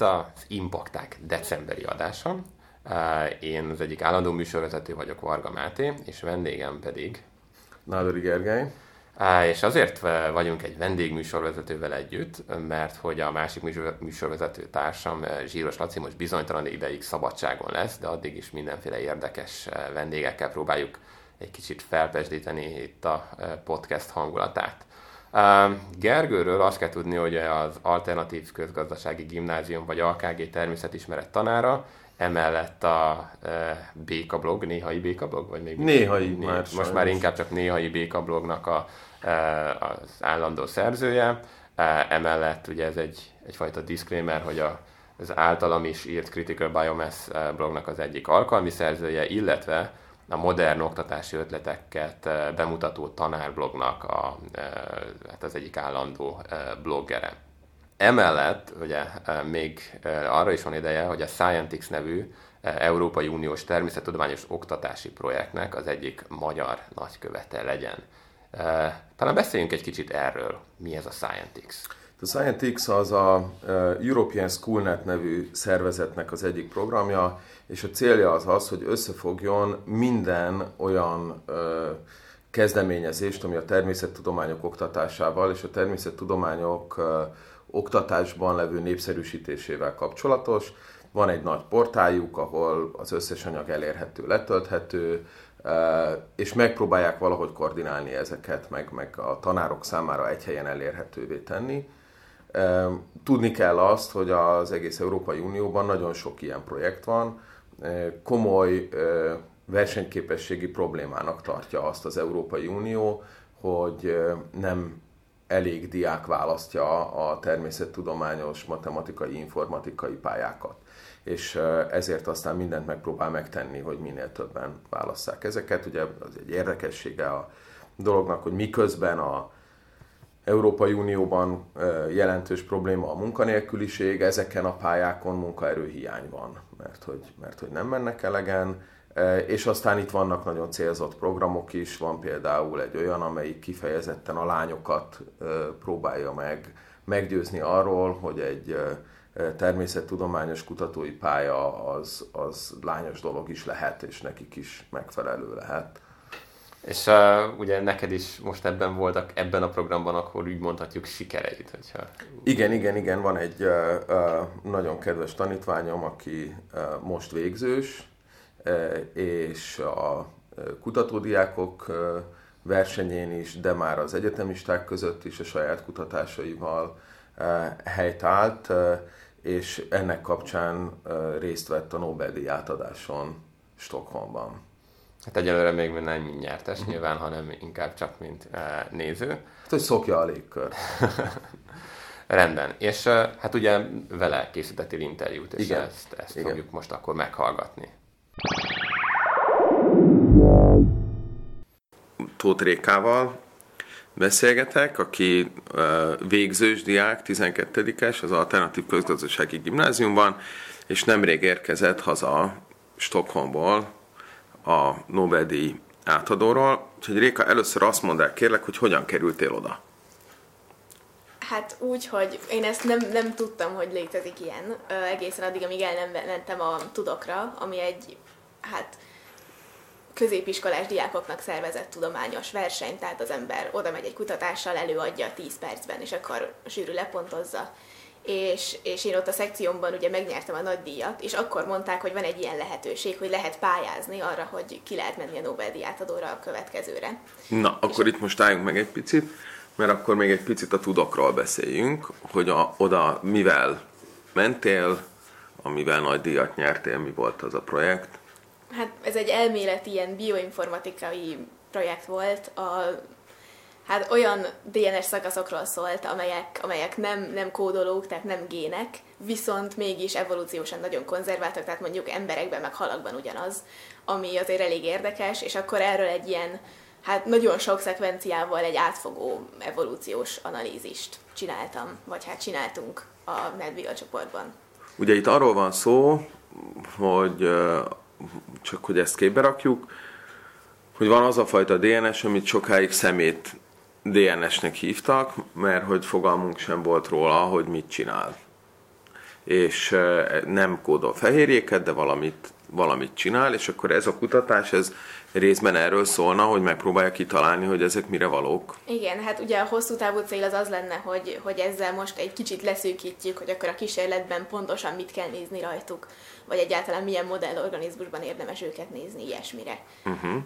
Itt az Impacták decemberi adása. Én az egyik állandó műsorvezető vagyok, Varga Máté, és vendégem pedig... Nádori Gergely. És azért vagyunk egy vendégműsorvezetővel együtt, mert hogy a másik műsorvezető társam, Zsíros Laci, most bizonytalan ideig szabadságon lesz, de addig is mindenféle érdekes vendégekkel próbáljuk egy kicsit felpesdíteni itt a podcast hangulatát. Gergőről azt kell tudni, hogy az Alternatív Közgazdasági Gimnázium vagy AKG természetismeret tanára, emellett a e, Béka blog, néhai Béka blog, vagy még néhai né, már most sajnos. már inkább csak néhai Béka blognak a, e, az állandó szerzője. E, emellett ugye ez egy, egyfajta disclaimer, hogy a, az általam is írt Critical Biomass blognak az egyik alkalmi szerzője, illetve a modern oktatási ötleteket e, bemutató tanárblognak a, e, hát az egyik állandó bloggere. Emellett ugye még arra is van ideje, hogy a Scientix nevű Európai Uniós természettudományos oktatási projektnek az egyik magyar nagykövete legyen. Talán beszéljünk egy kicsit erről. Mi ez a Scientix? A Scientix az a European Schoolnet nevű szervezetnek az egyik programja, és a célja az az, hogy összefogjon minden olyan kezdeményezést, ami a természettudományok oktatásával és a természettudományok oktatásban levő népszerűsítésével kapcsolatos. Van egy nagy portáljuk, ahol az összes anyag elérhető, letölthető, és megpróbálják valahogy koordinálni ezeket, meg, meg a tanárok számára egy helyen elérhetővé tenni. Tudni kell azt, hogy az egész Európai Unióban nagyon sok ilyen projekt van, komoly versenyképességi problémának tartja azt az Európai Unió, hogy nem elég diák választja a természettudományos, matematikai, informatikai pályákat. És ezért aztán mindent megpróbál megtenni, hogy minél többen válasszák ezeket. Ugye az egy érdekessége a dolognak, hogy miközben a Európai Unióban jelentős probléma a munkanélküliség, ezeken a pályákon munkaerőhiány van, mert hogy, mert hogy nem mennek elegen, és aztán itt vannak nagyon célzott programok is, van például egy olyan, amelyik kifejezetten a lányokat próbálja meg meggyőzni arról, hogy egy természettudományos kutatói pálya az, az lányos dolog is lehet, és nekik is megfelelő lehet. És uh, ugye neked is most ebben voltak, ebben a programban akkor úgy mondhatjuk sikereid, hogyha... Igen, igen, igen, van egy uh, uh, nagyon kedves tanítványom, aki uh, most végzős, és a kutatódiákok versenyén is, de már az egyetemisták között is a saját kutatásaival helyt állt, és ennek kapcsán részt vett a Nobel-díj átadáson Stockholmban. Hát egyelőre még nem mint nyertes uh-huh. nyilván, hanem inkább csak mint néző. Hát, hogy szokja a légkör. Rendben. És hát ugye vele készítettél interjút, és Igen. ezt, ezt Igen. fogjuk most akkor meghallgatni. Tóth Rékával beszélgetek, aki végzős diák, 12-es az Alternatív Közgazdasági Gimnáziumban, és nemrég érkezett haza Stockholmból a Nobel-díj átadóról. Úgyhogy Réka, először azt mondd el, kérlek, hogy hogyan kerültél oda? Hát úgy, hogy én ezt nem, nem tudtam, hogy létezik ilyen, egészen addig, amíg el nem mentem a Tudokra, ami egy, hát középiskolás diákoknak szervezett tudományos verseny, tehát az ember oda megy egy kutatással, előadja 10 percben, és akkor a zsűri lepontozza. És, és én ott a szekciómban ugye megnyertem a nagy díjat, és akkor mondták, hogy van egy ilyen lehetőség, hogy lehet pályázni arra, hogy ki lehet menni a Nobel-díj átadóra a következőre. Na, és akkor itt most álljunk meg egy picit, mert akkor még egy picit a tudokról beszéljünk, hogy a, oda mivel mentél, amivel nagy díjat nyertél, mi volt az a projekt? Hát ez egy elméleti ilyen bioinformatikai projekt volt, a, hát olyan DNS szakaszokról szólt, amelyek, amelyek nem, nem kódolók, tehát nem gének, viszont mégis evolúciósan nagyon konzerváltak, tehát mondjuk emberekben, meg halakban ugyanaz, ami azért elég érdekes, és akkor erről egy ilyen, hát nagyon sok szekvenciával egy átfogó evolúciós analízist csináltam, vagy hát csináltunk a NetBio csoportban. Ugye itt arról van szó, hogy csak hogy ezt képbe rakjuk, hogy van az a fajta DNS, amit sokáig szemét DNS-nek hívtak, mert hogy fogalmunk sem volt róla, hogy mit csinál. és nem kódol fehérjéket, de valamit, valamit csinál, és akkor ez a kutatás, ez részben erről szólna, hogy megpróbálja kitalálni, hogy ezek mire valók. Igen, hát ugye a hosszú távú cél az az lenne, hogy, hogy ezzel most egy kicsit leszűkítjük, hogy akkor a kísérletben pontosan mit kell nézni rajtuk, vagy egyáltalán milyen modellorganizmusban érdemes őket nézni, ilyesmire. Uh-huh.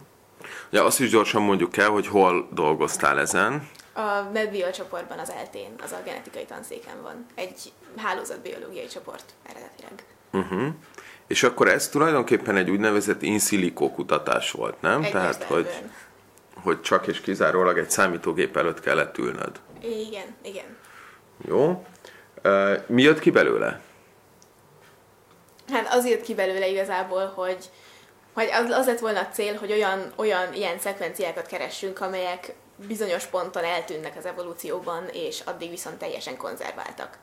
Ugye azt is gyorsan mondjuk el, hogy hol dolgoztál ezen. A MedBio csoportban az eltén, az a genetikai tanszéken van. Egy hálózatbiológiai csoport eredetileg. Uh-huh. És akkor ez tulajdonképpen egy úgynevezett in silico kutatás volt, nem? Egy Tehát, hogy, hogy csak és kizárólag egy számítógép előtt kellett ülnöd. Igen, igen. Jó. Mi jött ki belőle? Hát az jött ki belőle igazából, hogy, hogy az, az lett volna a cél, hogy olyan, olyan ilyen szekvenciákat keressünk, amelyek bizonyos ponton eltűnnek az evolúcióban, és addig viszont teljesen konzerváltak.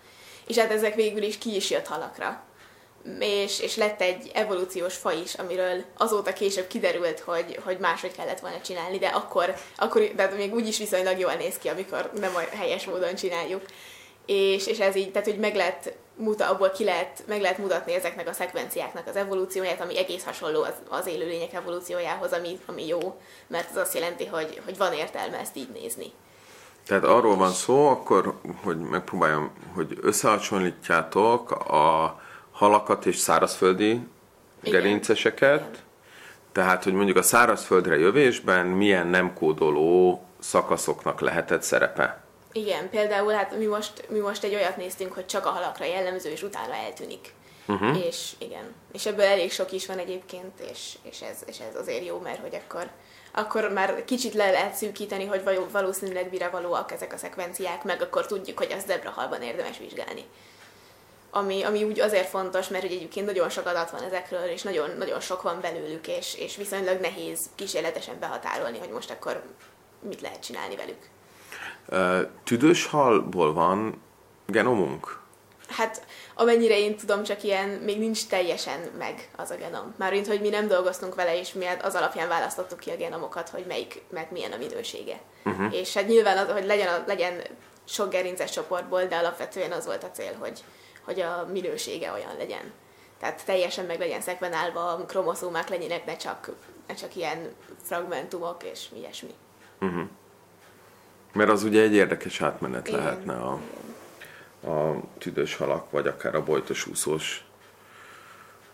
És hát ezek végül is ki is jött halakra. És, és lett egy evolúciós faj is, amiről azóta később kiderült, hogy, hogy máshogy kellett volna csinálni, de akkor, akkor de még úgy is viszonylag jól néz ki, amikor nem a helyes módon csináljuk. És, és ez így, tehát hogy meg lehet muta, abból ki lehet, meg lehet mutatni ezeknek a szekvenciáknak az evolúcióját, ami egész hasonló az, az élőlények evolúciójához, ami, ami jó, mert az azt jelenti, hogy, hogy van értelme ezt így nézni. Tehát arról van szó, akkor, hogy megpróbáljam, hogy összehasonlítjátok a halakat és szárazföldi Igen. gerinceseket, Igen. tehát, hogy mondjuk a szárazföldre jövésben milyen nem kódoló szakaszoknak lehetett szerepe. Igen, például hát mi most, mi most egy olyat néztünk, hogy csak a halakra jellemző, és utána eltűnik. Uh-huh. És igen, és ebből elég sok is van egyébként, és, és, ez, és ez azért jó, mert hogy akkor, akkor már kicsit le lehet szűkíteni, hogy valószínűleg mire valóak ezek a szekvenciák, meg akkor tudjuk, hogy az zebrahalban érdemes vizsgálni. Ami, ami úgy azért fontos, mert hogy egyébként nagyon sok adat van ezekről, és nagyon, nagyon sok van belőlük, és, és viszonylag nehéz kísérletesen behatárolni, hogy most akkor mit lehet csinálni velük. Tüdős halból van genomunk? Hát amennyire én tudom, csak ilyen még nincs teljesen meg az a genom. Mármint, hogy mi nem dolgoztunk vele, és mi az alapján választottuk ki a genomokat, hogy melyik, meg milyen a minősége. Uh-huh. És hát nyilván az, hogy legyen, legyen sok gerinces csoportból, de alapvetően az volt a cél, hogy, hogy a minősége olyan legyen. Tehát teljesen meg legyen szekvenálva, a kromoszómák legyenek, ne csak, ne csak ilyen fragmentumok és ilyesmi. Uh-huh. Mert az ugye egy érdekes átmenet Igen. lehetne a, a tüdős halak, vagy akár a bojtos úszós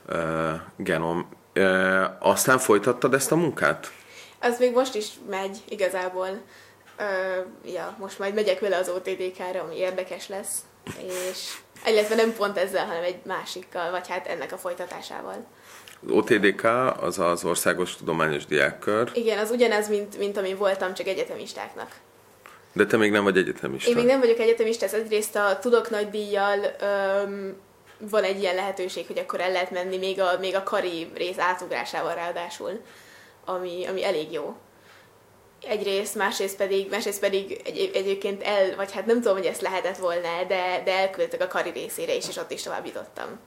uh, genom. Uh, aztán folytattad ezt a munkát? Ez még most is megy igazából. Uh, ja, most majd megyek vele az OTDK-ra, ami érdekes lesz. És illetve nem pont ezzel, hanem egy másikkal, vagy hát ennek a folytatásával. Az OTDK az az Országos Tudományos Diákkör. Igen, az ugyanez, mint, mint ami voltam, csak egyetemistáknak. De te még nem vagy egyetemista. Én még nem vagyok egyetemista, ez egyrészt a Tudok Nagy Díjjal öm, van egy ilyen lehetőség, hogy akkor el lehet menni még a, még a kari rész átugrásával ráadásul, ami, ami elég jó. Egyrészt, másrészt pedig, másrészt pedig egy, egyébként el, vagy hát nem tudom, hogy ezt lehetett volna, de, de elküldtek a kari részére is, és ott is tovább jutottam.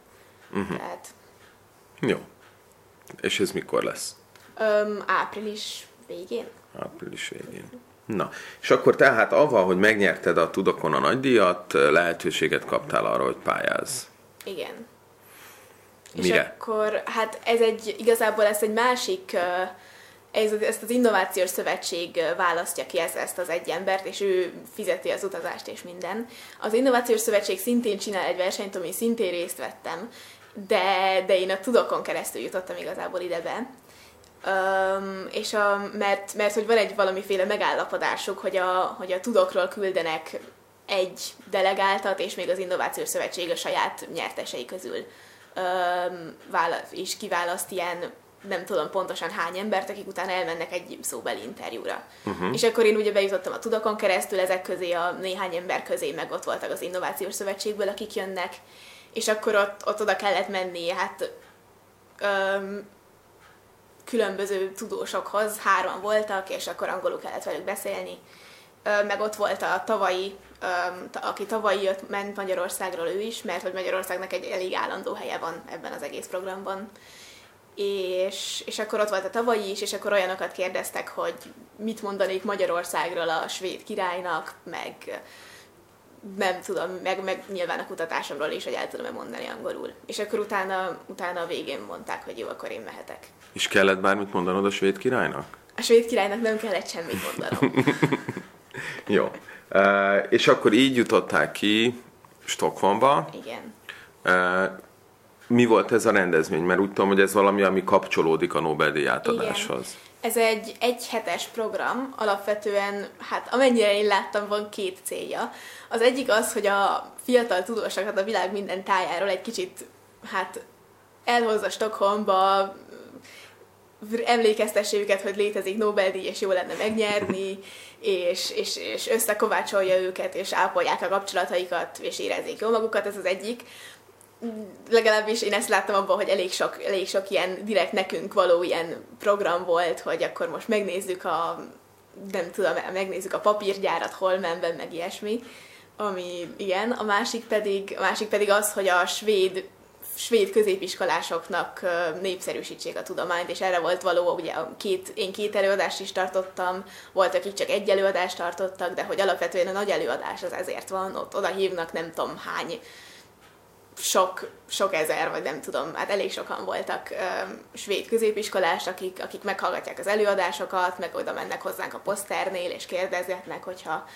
Uh-huh. Tehát... Jó. És ez mikor lesz? Öm, április végén. Április végén. Na, és akkor tehát avval, hogy megnyerted a Tudokon a nagydíjat, lehetőséget kaptál arra, hogy pályáz. Igen. Mire? És akkor, hát ez egy, igazából ez egy másik, ez, ezt az Innovációs Szövetség választja ki ezt, ezt az egy embert, és ő fizeti az utazást és minden. Az Innovációs Szövetség szintén csinál egy versenyt, ami szintén részt vettem, de, de én a Tudokon keresztül jutottam igazából ide be. Um, és a, mert, mert hogy van egy valamiféle megállapodásuk, hogy a, hogy a tudokról küldenek egy delegáltat, és még az Innovációs Szövetség a saját nyertesei közül um, vála- is kiválaszt ilyen nem tudom pontosan hány embert, akik utána elmennek egy szóbeli interjúra. Uh-huh. És akkor én ugye bejutottam a Tudokon keresztül, ezek közé a néhány ember közé, meg ott voltak az Innovációs Szövetségből, akik jönnek, és akkor ott, ott oda kellett menni, hát um, különböző tudósokhoz, három voltak, és akkor angolul kellett velük beszélni. Meg ott volt a tavalyi, aki tavalyi jött, ment Magyarországról ő is, mert hogy Magyarországnak egy elég állandó helye van ebben az egész programban. És, és akkor ott volt a tavalyi is, és akkor olyanokat kérdeztek, hogy mit mondanék Magyarországról a svéd királynak, meg nem tudom, meg, meg nyilván a kutatásomról is, hogy el tudom-e mondani angolul. És akkor utána, utána a végén mondták, hogy jó, akkor én mehetek. És kellett bármit mondanod a svéd királynak? A svéd királynak nem kellett semmit mondanom. jó. Uh, és akkor így jutották ki Stockholmba. Igen. Uh, mi volt ez a rendezvény? Mert úgy tudom, hogy ez valami, ami kapcsolódik a Nobel-díj átadáshoz. Igen. Ez egy egyhetes program, alapvetően, hát amennyire én láttam, van két célja. Az egyik az, hogy a fiatal tudósokat a világ minden tájáról egy kicsit, hát elhozza Stockholmba, emlékeztesse őket, hogy létezik Nobel-díj, és jó lenne megnyerni, és, és, és összekovácsolja őket, és ápolják a kapcsolataikat, és érezzék jól magukat, ez az egyik legalábbis én ezt láttam abban, hogy elég sok, elég sok ilyen direkt nekünk való ilyen program volt, hogy akkor most megnézzük a, nem tudom, megnézzük a papírgyárat Holmenben, meg ilyesmi, ami igen, a másik pedig, a másik pedig az, hogy a svéd svéd középiskolásoknak népszerűsítsék a tudományt, és erre volt való, ugye két, én két előadást is tartottam, volt, akik csak egy előadást tartottak, de hogy alapvetően a nagy előadás az ezért van, ott oda hívnak nem tudom hány sok, sok ezer, vagy nem tudom, hát elég sokan voltak ö, svéd középiskolás, akik, akik meghallgatják az előadásokat, meg oda mennek hozzánk a poszternél, és kérdezgetnek, hogyha,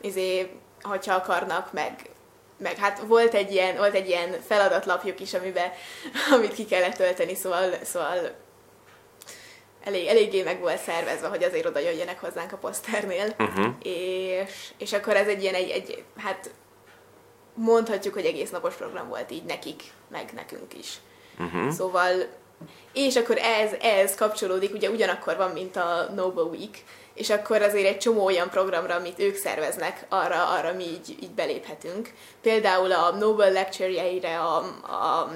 izé, hogyha akarnak, meg, meg hát volt egy ilyen, volt egy ilyen feladatlapjuk is, amiben, amit ki kellett tölteni, szóval, szóval elég, eléggé meg volt szervezve, hogy azért oda jöjjenek hozzánk a poszternél. Uh-huh. És, és akkor ez egy ilyen, egy, egy, hát mondhatjuk, hogy egész napos program volt így nekik, meg nekünk is. Uh-huh. Szóval, és akkor ez, ez kapcsolódik, ugye ugyanakkor van, mint a Nobel Week, és akkor azért egy csomó olyan programra, amit ők szerveznek, arra, arra mi így, így beléphetünk. Például a Nobel lecture a, a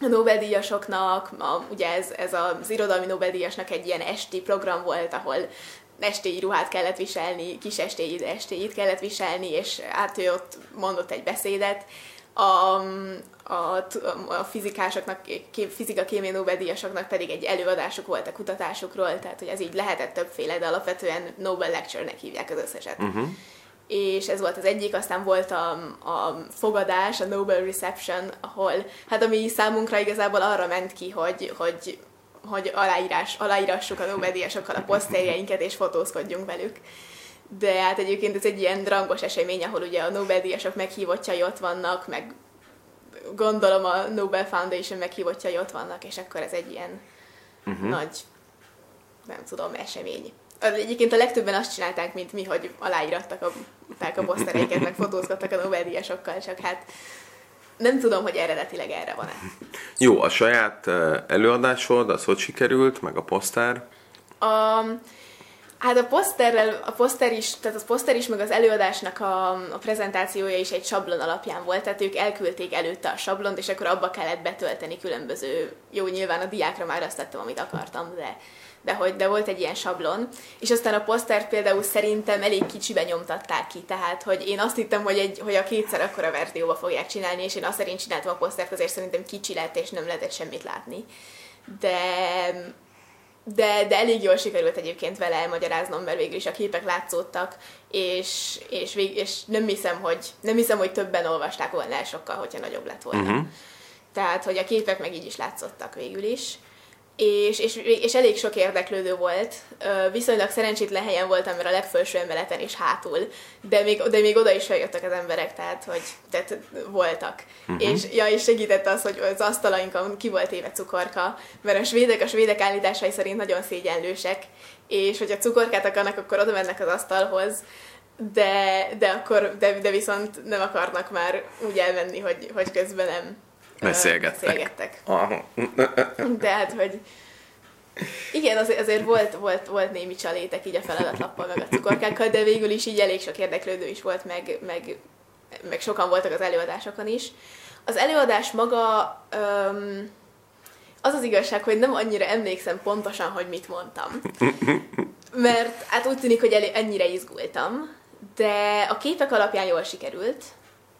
a Nobel-díjasoknak, a, ugye ez, ez az irodalmi Nobel-díjasnak egy ilyen esti program volt, ahol estéi ruhát kellett viselni, kis estéi estéit kellett viselni, és hát ő ott mondott egy beszédet. A, a, a fizikásoknak, fizika kémia Nobel-díjasoknak pedig egy előadásuk volt a kutatásukról, tehát hogy ez így lehetett többféle, de alapvetően Nobel Lecture-nek hívják az összeset. Uh-huh. És ez volt az egyik, aztán volt a, a fogadás, a Nobel Reception, ahol, hát ami számunkra igazából arra ment ki, hogy, hogy hogy aláírás, aláírassuk a Nobel-díjasokkal a poszterjeinket, és fotózkodjunk velük. De hát egyébként ez egy ilyen drangos esemény, ahol ugye a Nobel-díjasok meghívottjai ott vannak, meg gondolom a Nobel Foundation meghívottjai ott vannak, és akkor ez egy ilyen uh-huh. nagy, nem tudom, esemény. Egyébként a legtöbben azt csinálták, mint mi, hogy aláírattak a, a posztereiket, meg fotózkodtak a Nobel-díjasokkal, csak hát nem tudom, hogy eredetileg erre van-e. Jó, a saját előadásod, az hogy sikerült, meg a poszter? Um, Hát a poszterrel, a poszter is, tehát a poszter is, meg az előadásnak a, a prezentációja is egy sablon alapján volt, tehát ők elküldték előtte a sablont, és akkor abba kellett betölteni különböző, jó, nyilván a diákra már azt tettem, amit akartam, de de, hogy, de volt egy ilyen sablon, és aztán a posztert például szerintem elég kicsibe nyomtatták ki, tehát hogy én azt hittem, hogy, egy, hogy a kétszer akkora verzióba fogják csinálni, és én azt szerint csináltam a posztert, azért szerintem kicsi lett, és nem lehetett semmit látni. De, de, de elég jól sikerült egyébként vele elmagyaráznom, mert végül is a képek látszódtak, és, és, vég, és nem, hiszem, hogy, nem hiszem, hogy többen olvasták volna el sokkal, hogyha nagyobb lett volna. Uh-huh. Tehát, hogy a képek meg így is látszottak végül is és, és, és elég sok érdeklődő volt. Viszonylag szerencsétlen helyen voltam, mert a legfelső emeleten is hátul, de még, de még oda is feljöttek az emberek, tehát, hogy tehát voltak. Uh-huh. És, ja, és segített az, hogy az asztalainkon ki volt éve cukorka, mert a svédek, a svédek állításai szerint nagyon szégyenlősek, és hogyha cukorkát akarnak, akkor oda mennek az asztalhoz, de, de akkor, de, de viszont nem akarnak már úgy elmenni, hogy, hogy közben nem Beszélgettek. Beszélgettek. Tehát, hogy igen, azért, azért volt, volt, volt némi csalétek így a feladatlappal, meg a cukorkákkal, de végül is így elég sok érdeklődő is volt, meg, meg, meg sokan voltak az előadásokon is. Az előadás maga, öm, az az igazság, hogy nem annyira emlékszem pontosan, hogy mit mondtam. Mert hát úgy tűnik, hogy ennyire izgultam, de a képek alapján jól sikerült,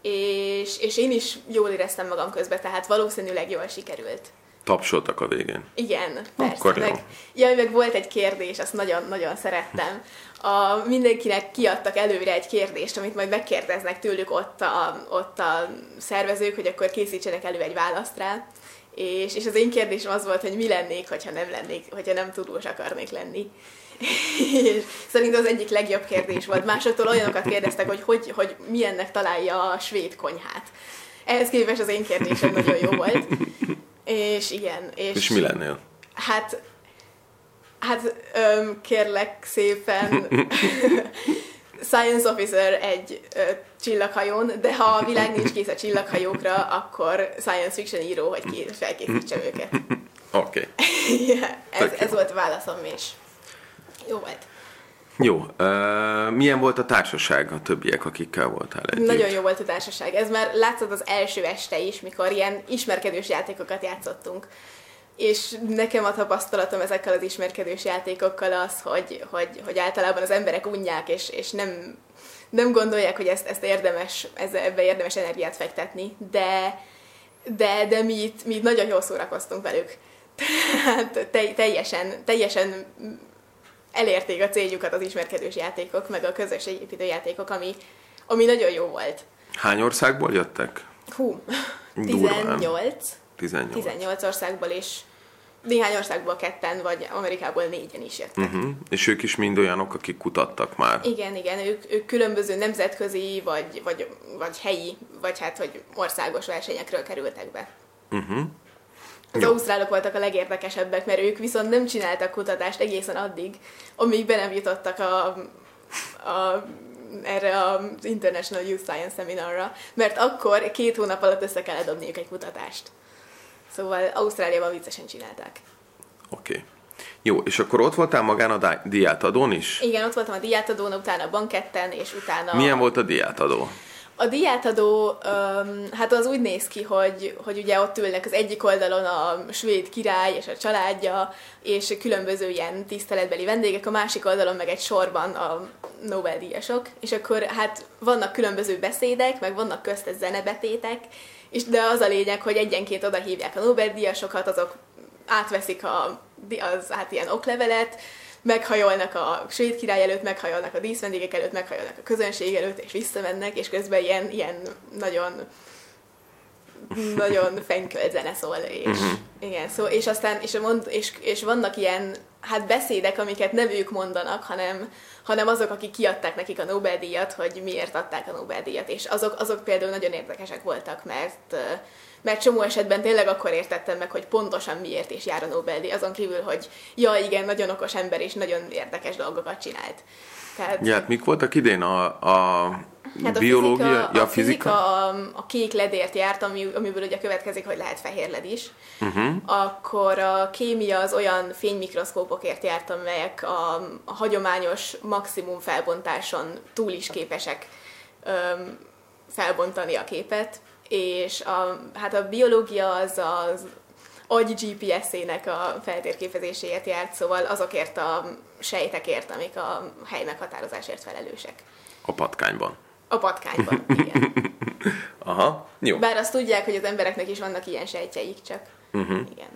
és, és én is jól éreztem magam közben, tehát valószínűleg jól sikerült. Tapsoltak a végén. Igen, persze. Akkor jó. meg, jaj, meg volt egy kérdés, azt nagyon-nagyon szerettem. A, mindenkinek kiadtak előre egy kérdést, amit majd megkérdeznek tőlük ott a, ott a szervezők, hogy akkor készítsenek elő egy választ rá. És, és az én kérdésem az volt, hogy mi lennék, hogyha nem lennék, hogyha nem tudós akarnék lenni. És szerintem az egyik legjobb kérdés volt. Másoktól olyanokat kérdeztek, hogy, hogy, hogy milyennek találja a svéd konyhát. Ehhez képest az én kérdésem nagyon jó volt. És igen. És, És mi lennél? Hát, hát öm, kérlek szépen, science officer egy ö, csillaghajón, de ha a világ nincs kész a csillaghajókra, akkor science fiction író, hogy ki, felkészítsem őket. Oké. Okay. yeah, ez, ez volt a válaszom, és jó volt. Jó. Uh, milyen volt a társaság a többiek, akikkel voltál együtt? Nagyon jó volt a társaság. Ez már látszott az első este is, mikor ilyen ismerkedős játékokat játszottunk. És nekem a tapasztalatom ezekkel az ismerkedős játékokkal az, hogy, hogy, hogy általában az emberek unják, és, és nem, nem gondolják, hogy ezt, ezt érdemes, ebbe érdemes energiát fektetni, de, de, de mi, itt, mi itt nagyon jól szórakoztunk velük. Tehát te, teljesen, teljesen elérték a céljukat az ismerkedős játékok, meg a közösségépítő játékok, ami, ami nagyon jó volt. Hány országból jöttek? Hú, Durván. 18, 18. 18 országból, és néhány országból ketten, vagy Amerikából négyen is jöttek. Uh-huh. És ők is mind olyanok, akik kutattak már. Igen, igen, ők, ők különböző nemzetközi, vagy, vagy, vagy helyi, vagy hát, hogy országos versenyekről kerültek be. Uh-huh. Az Jó. ausztrálok voltak a legérdekesebbek, mert ők viszont nem csináltak kutatást egészen addig, amíg be nem jutottak a, a erre az International Youth Science Seminarra, mert akkor két hónap alatt össze kellett dobniuk egy kutatást. Szóval Ausztráliában viccesen csinálták. Oké. Okay. Jó, és akkor ott voltál magán a diátadón is? Igen, ott voltam a diátadón, utána a banketten, és utána... Milyen volt a diátadó? A diátadó, öm, hát az úgy néz ki, hogy, hogy ugye ott ülnek az egyik oldalon a svéd király és a családja, és különböző ilyen tiszteletbeli vendégek, a másik oldalon meg egy sorban a Nobel-díjasok, és akkor hát vannak különböző beszédek, meg vannak köztes zenebetétek, és de az a lényeg, hogy egyenként oda hívják a Nobel-díjasokat, azok átveszik a, az hát ilyen oklevelet, meghajolnak a svéd király előtt, meghajolnak a díszvendégek előtt, meghajolnak a közönség előtt, és visszamennek, és közben ilyen, ilyen nagyon nagyon fenkölt zene szól, és uh-huh. igen, szó, és aztán, és, mond, és, és vannak ilyen, hát beszédek, amiket nem ők mondanak, hanem, hanem azok, akik kiadták nekik a Nobel-díjat, hogy miért adták a Nobel-díjat, és azok, azok például nagyon érdekesek voltak, mert mert csomó esetben tényleg akkor értettem meg, hogy pontosan miért is jár a Nobel-díj, azon kívül, hogy ja, igen, nagyon okos ember, és nagyon érdekes dolgokat csinált. Tehát, Ja, hát mik voltak idén a, a Hát a biológia, fizika, ja, a, fizika a, a kék ledért járt, ami, amiből ugye következik, hogy lehet fehér led is. Uh-huh. Akkor a kémia az olyan fénymikroszkópokért járt, amelyek a, a hagyományos maximum felbontáson túl is képesek öm, felbontani a képet. És a, hát a biológia az az agy GPS-ének a feltérképezéséért járt, szóval azokért a sejtekért, amik a hely meghatározásért felelősek. A patkányban. A patkányban, igen. Aha, jó. Bár azt tudják, hogy az embereknek is vannak ilyen sejtjeik, csak Uh-huh. igen.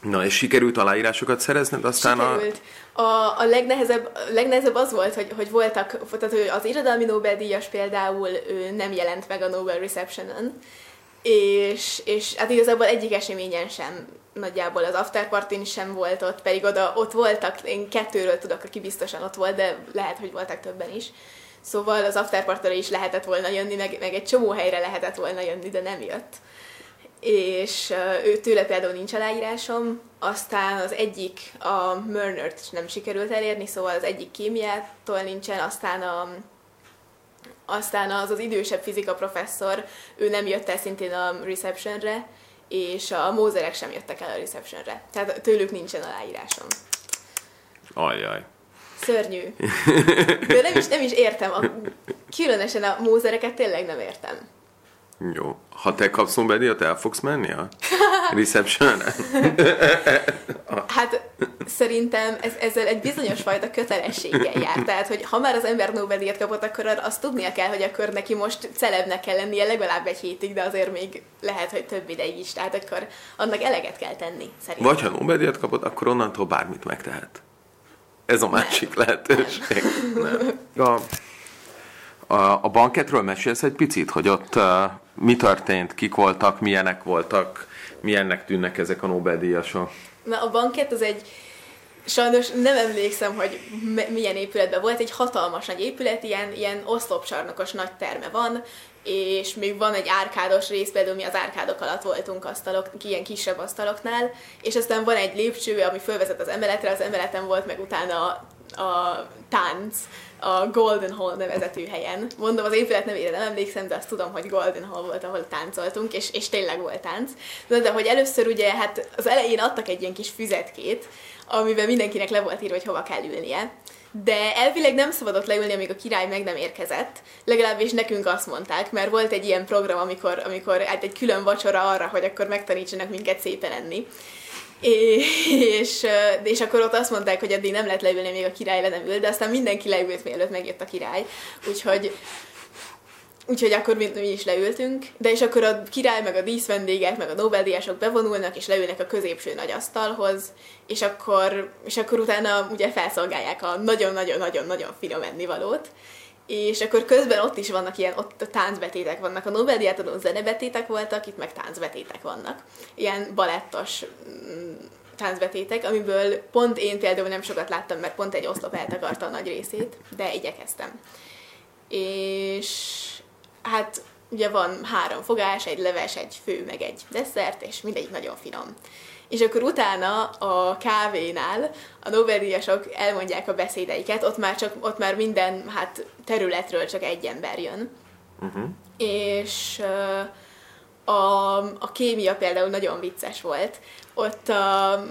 Na, és sikerült aláírásokat szerezned aztán Sikerült. A, a legnehezebb, a legnehezebb az volt, hogy, hogy voltak, tehát az irodalmi Nobel-díjas például ő nem jelent meg a Nobel Reception-ön, és, és hát igazából egyik eseményen sem nagyjából az afterpartin sem volt ott, pedig oda ott voltak, én kettőről tudok, aki biztosan ott volt, de lehet, hogy voltak többen is. Szóval az afterpartra is lehetett volna jönni, meg, meg egy csomó helyre lehetett volna jönni, de nem jött. És ő tőle például nincs aláírásom, aztán az egyik, a Murnert nem sikerült elérni, szóval az egyik kémiától nincsen, aztán a, aztán az az idősebb fizika professzor, ő nem jött el szintén a receptionre, és a Mózerek sem jöttek el a receptionre. Tehát tőlük nincsen aláírásom. Ajjaj. Szörnyű. De nem is, nem is értem. A, különösen a Mózereket tényleg nem értem. Jó. Ha te kapsz Nobel-díjat, el fogsz menni? Ha? reception Hát szerintem ez, ezzel egy bizonyos fajta kötelességgel jár. Tehát, hogy ha már az ember Nobel-díjat kapott, akkor azt tudnia kell, hogy akkor neki most celebnek kell lennie legalább egy hétig, de azért még lehet, hogy több ideig is. Tehát akkor annak eleget kell tenni, szerintem. Vagy ha Nobel-díjat kapott, akkor onnantól bármit megtehet. Ez a másik lehetőség. Nem. A, a, a banketről mesélsz egy picit, hogy ott uh, mi történt, kik voltak, milyenek voltak, milyennek tűnnek ezek a Nobel-díjasok? Na, a banket az egy, sajnos nem emlékszem, hogy milyen épületben volt, egy hatalmas nagy épület, ilyen, ilyen oszlopcsarnokos nagy terme van, és még van egy árkádos rész, például mi az árkádok alatt voltunk asztalok, ilyen kisebb asztaloknál, és aztán van egy lépcső, ami fölvezet az emeletre, az emeleten volt meg utána a, a tánc, a Golden Hall nevezetű helyen. Mondom, az épület nevére nem emlékszem, de azt tudom, hogy Golden Hall volt, ahol táncoltunk, és, és tényleg volt tánc. De, de hogy először ugye, hát az elején adtak egy ilyen kis füzetkét, amiben mindenkinek le volt írva, hogy hova kell ülnie. De elvileg nem szabadott leülni, amíg a király meg nem érkezett. Legalábbis nekünk azt mondták, mert volt egy ilyen program, amikor, amikor hát egy külön vacsora arra, hogy akkor megtanítsanak minket szépen enni. És, és akkor ott azt mondták, hogy addig nem lehet leülni, még a király le nem ül, de aztán mindenki leült, mielőtt megjött a király. Úgyhogy Úgyhogy akkor mi, mi is leültünk, de és akkor a király, meg a díszvendégek, meg a Nobel-díjasok bevonulnak, és leülnek a középső nagy asztalhoz, és akkor, és akkor utána ugye felszolgálják a nagyon-nagyon-nagyon-nagyon finom ennivalót, és akkor közben ott is vannak ilyen, ott a táncbetétek vannak, a Nobel-díját adó zenebetétek voltak, itt meg táncbetétek vannak. Ilyen balettos mm, táncbetétek, amiből pont én például nem sokat láttam, mert pont egy oszlop eltakarta a nagy részét, de igyekeztem. És hát ugye van három fogás, egy leves, egy fő, meg egy desszert, és mindegyik nagyon finom és akkor utána a kávénál a Nobel-díjasok elmondják a beszédeiket, ott már, csak, ott már minden hát, területről csak egy ember jön. Uh-huh. És a, a kémia például nagyon vicces volt. Ott a,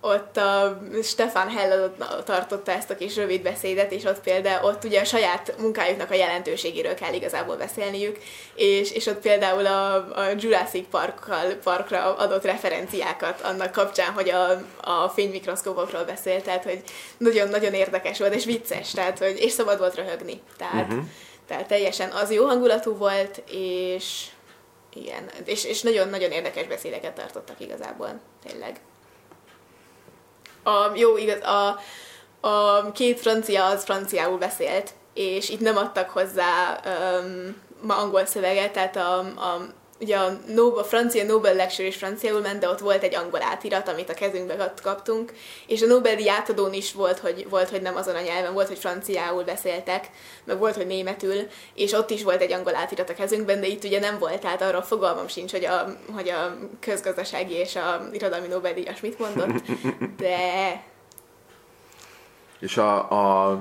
ott a Stefan Hell tartotta ezt a kis rövid beszédet, és ott például ott ugye a saját munkájuknak a jelentőségéről kell igazából beszélniük, és, és ott például a, a Jurassic Parkkal, Parkra adott referenciákat annak kapcsán, hogy a, a fénymikroszkópokról beszélt, tehát hogy nagyon-nagyon érdekes volt, és vicces, tehát hogy, és szabad volt röhögni. Tehát, uh-huh. tehát teljesen az jó hangulatú volt, és igen, és, és nagyon-nagyon érdekes beszédeket tartottak igazából, tényleg a, jó, igaz, a, a két francia az franciául beszélt, és itt nem adtak hozzá um, ma angol szöveget, tehát a, a ugye a, Nobel, francia Nobel Lecture is franciául ment, de ott volt egy angol átirat, amit a kezünkbe kaptunk, és a Nobel-díj átadón is volt hogy, volt, hogy nem azon a nyelven, volt, hogy franciául beszéltek, meg volt, hogy németül, és ott is volt egy angol átirat a kezünkben, de itt ugye nem volt, tehát arra fogalmam sincs, hogy a, hogy a közgazdasági és a irodalmi Nobel-díjas mit mondott, de és a, a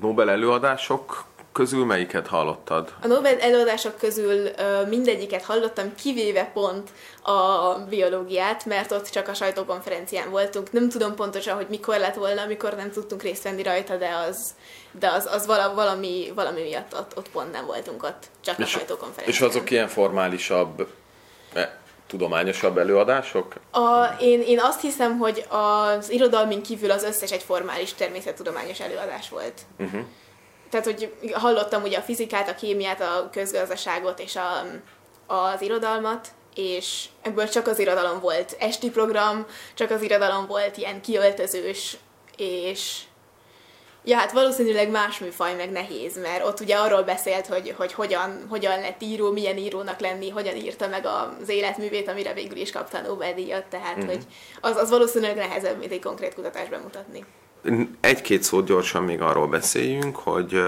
Nobel előadások közül melyiket hallottad? A Nobel előadások közül mindegyiket hallottam, kivéve pont a biológiát, mert ott csak a sajtókonferencián voltunk. Nem tudom pontosan, hogy mikor lett volna, amikor nem tudtunk részt venni rajta, de az, de az, az valami, valami miatt ott, ott pont nem voltunk ott, csak és, a sajtókonferencián. És azok ilyen formálisabb e, tudományosabb előadások? A, én, én azt hiszem, hogy az irodalmin kívül az összes egy formális természettudományos előadás volt. Uh-huh tehát, hogy hallottam ugye a fizikát, a kémiát, a közgazdaságot és a, az irodalmat, és ebből csak az irodalom volt esti program, csak az irodalom volt ilyen kiöltözős, és ja, hát valószínűleg más műfaj meg nehéz, mert ott ugye arról beszélt, hogy, hogy hogyan, hogyan lett író, milyen írónak lenni, hogyan írta meg az életművét, amire végül is kapta a Nobel-díjat, tehát mm-hmm. hogy az, az valószínűleg nehezebb, mint egy konkrét kutatás bemutatni. Egy-két szót gyorsan még arról beszéljünk, hogy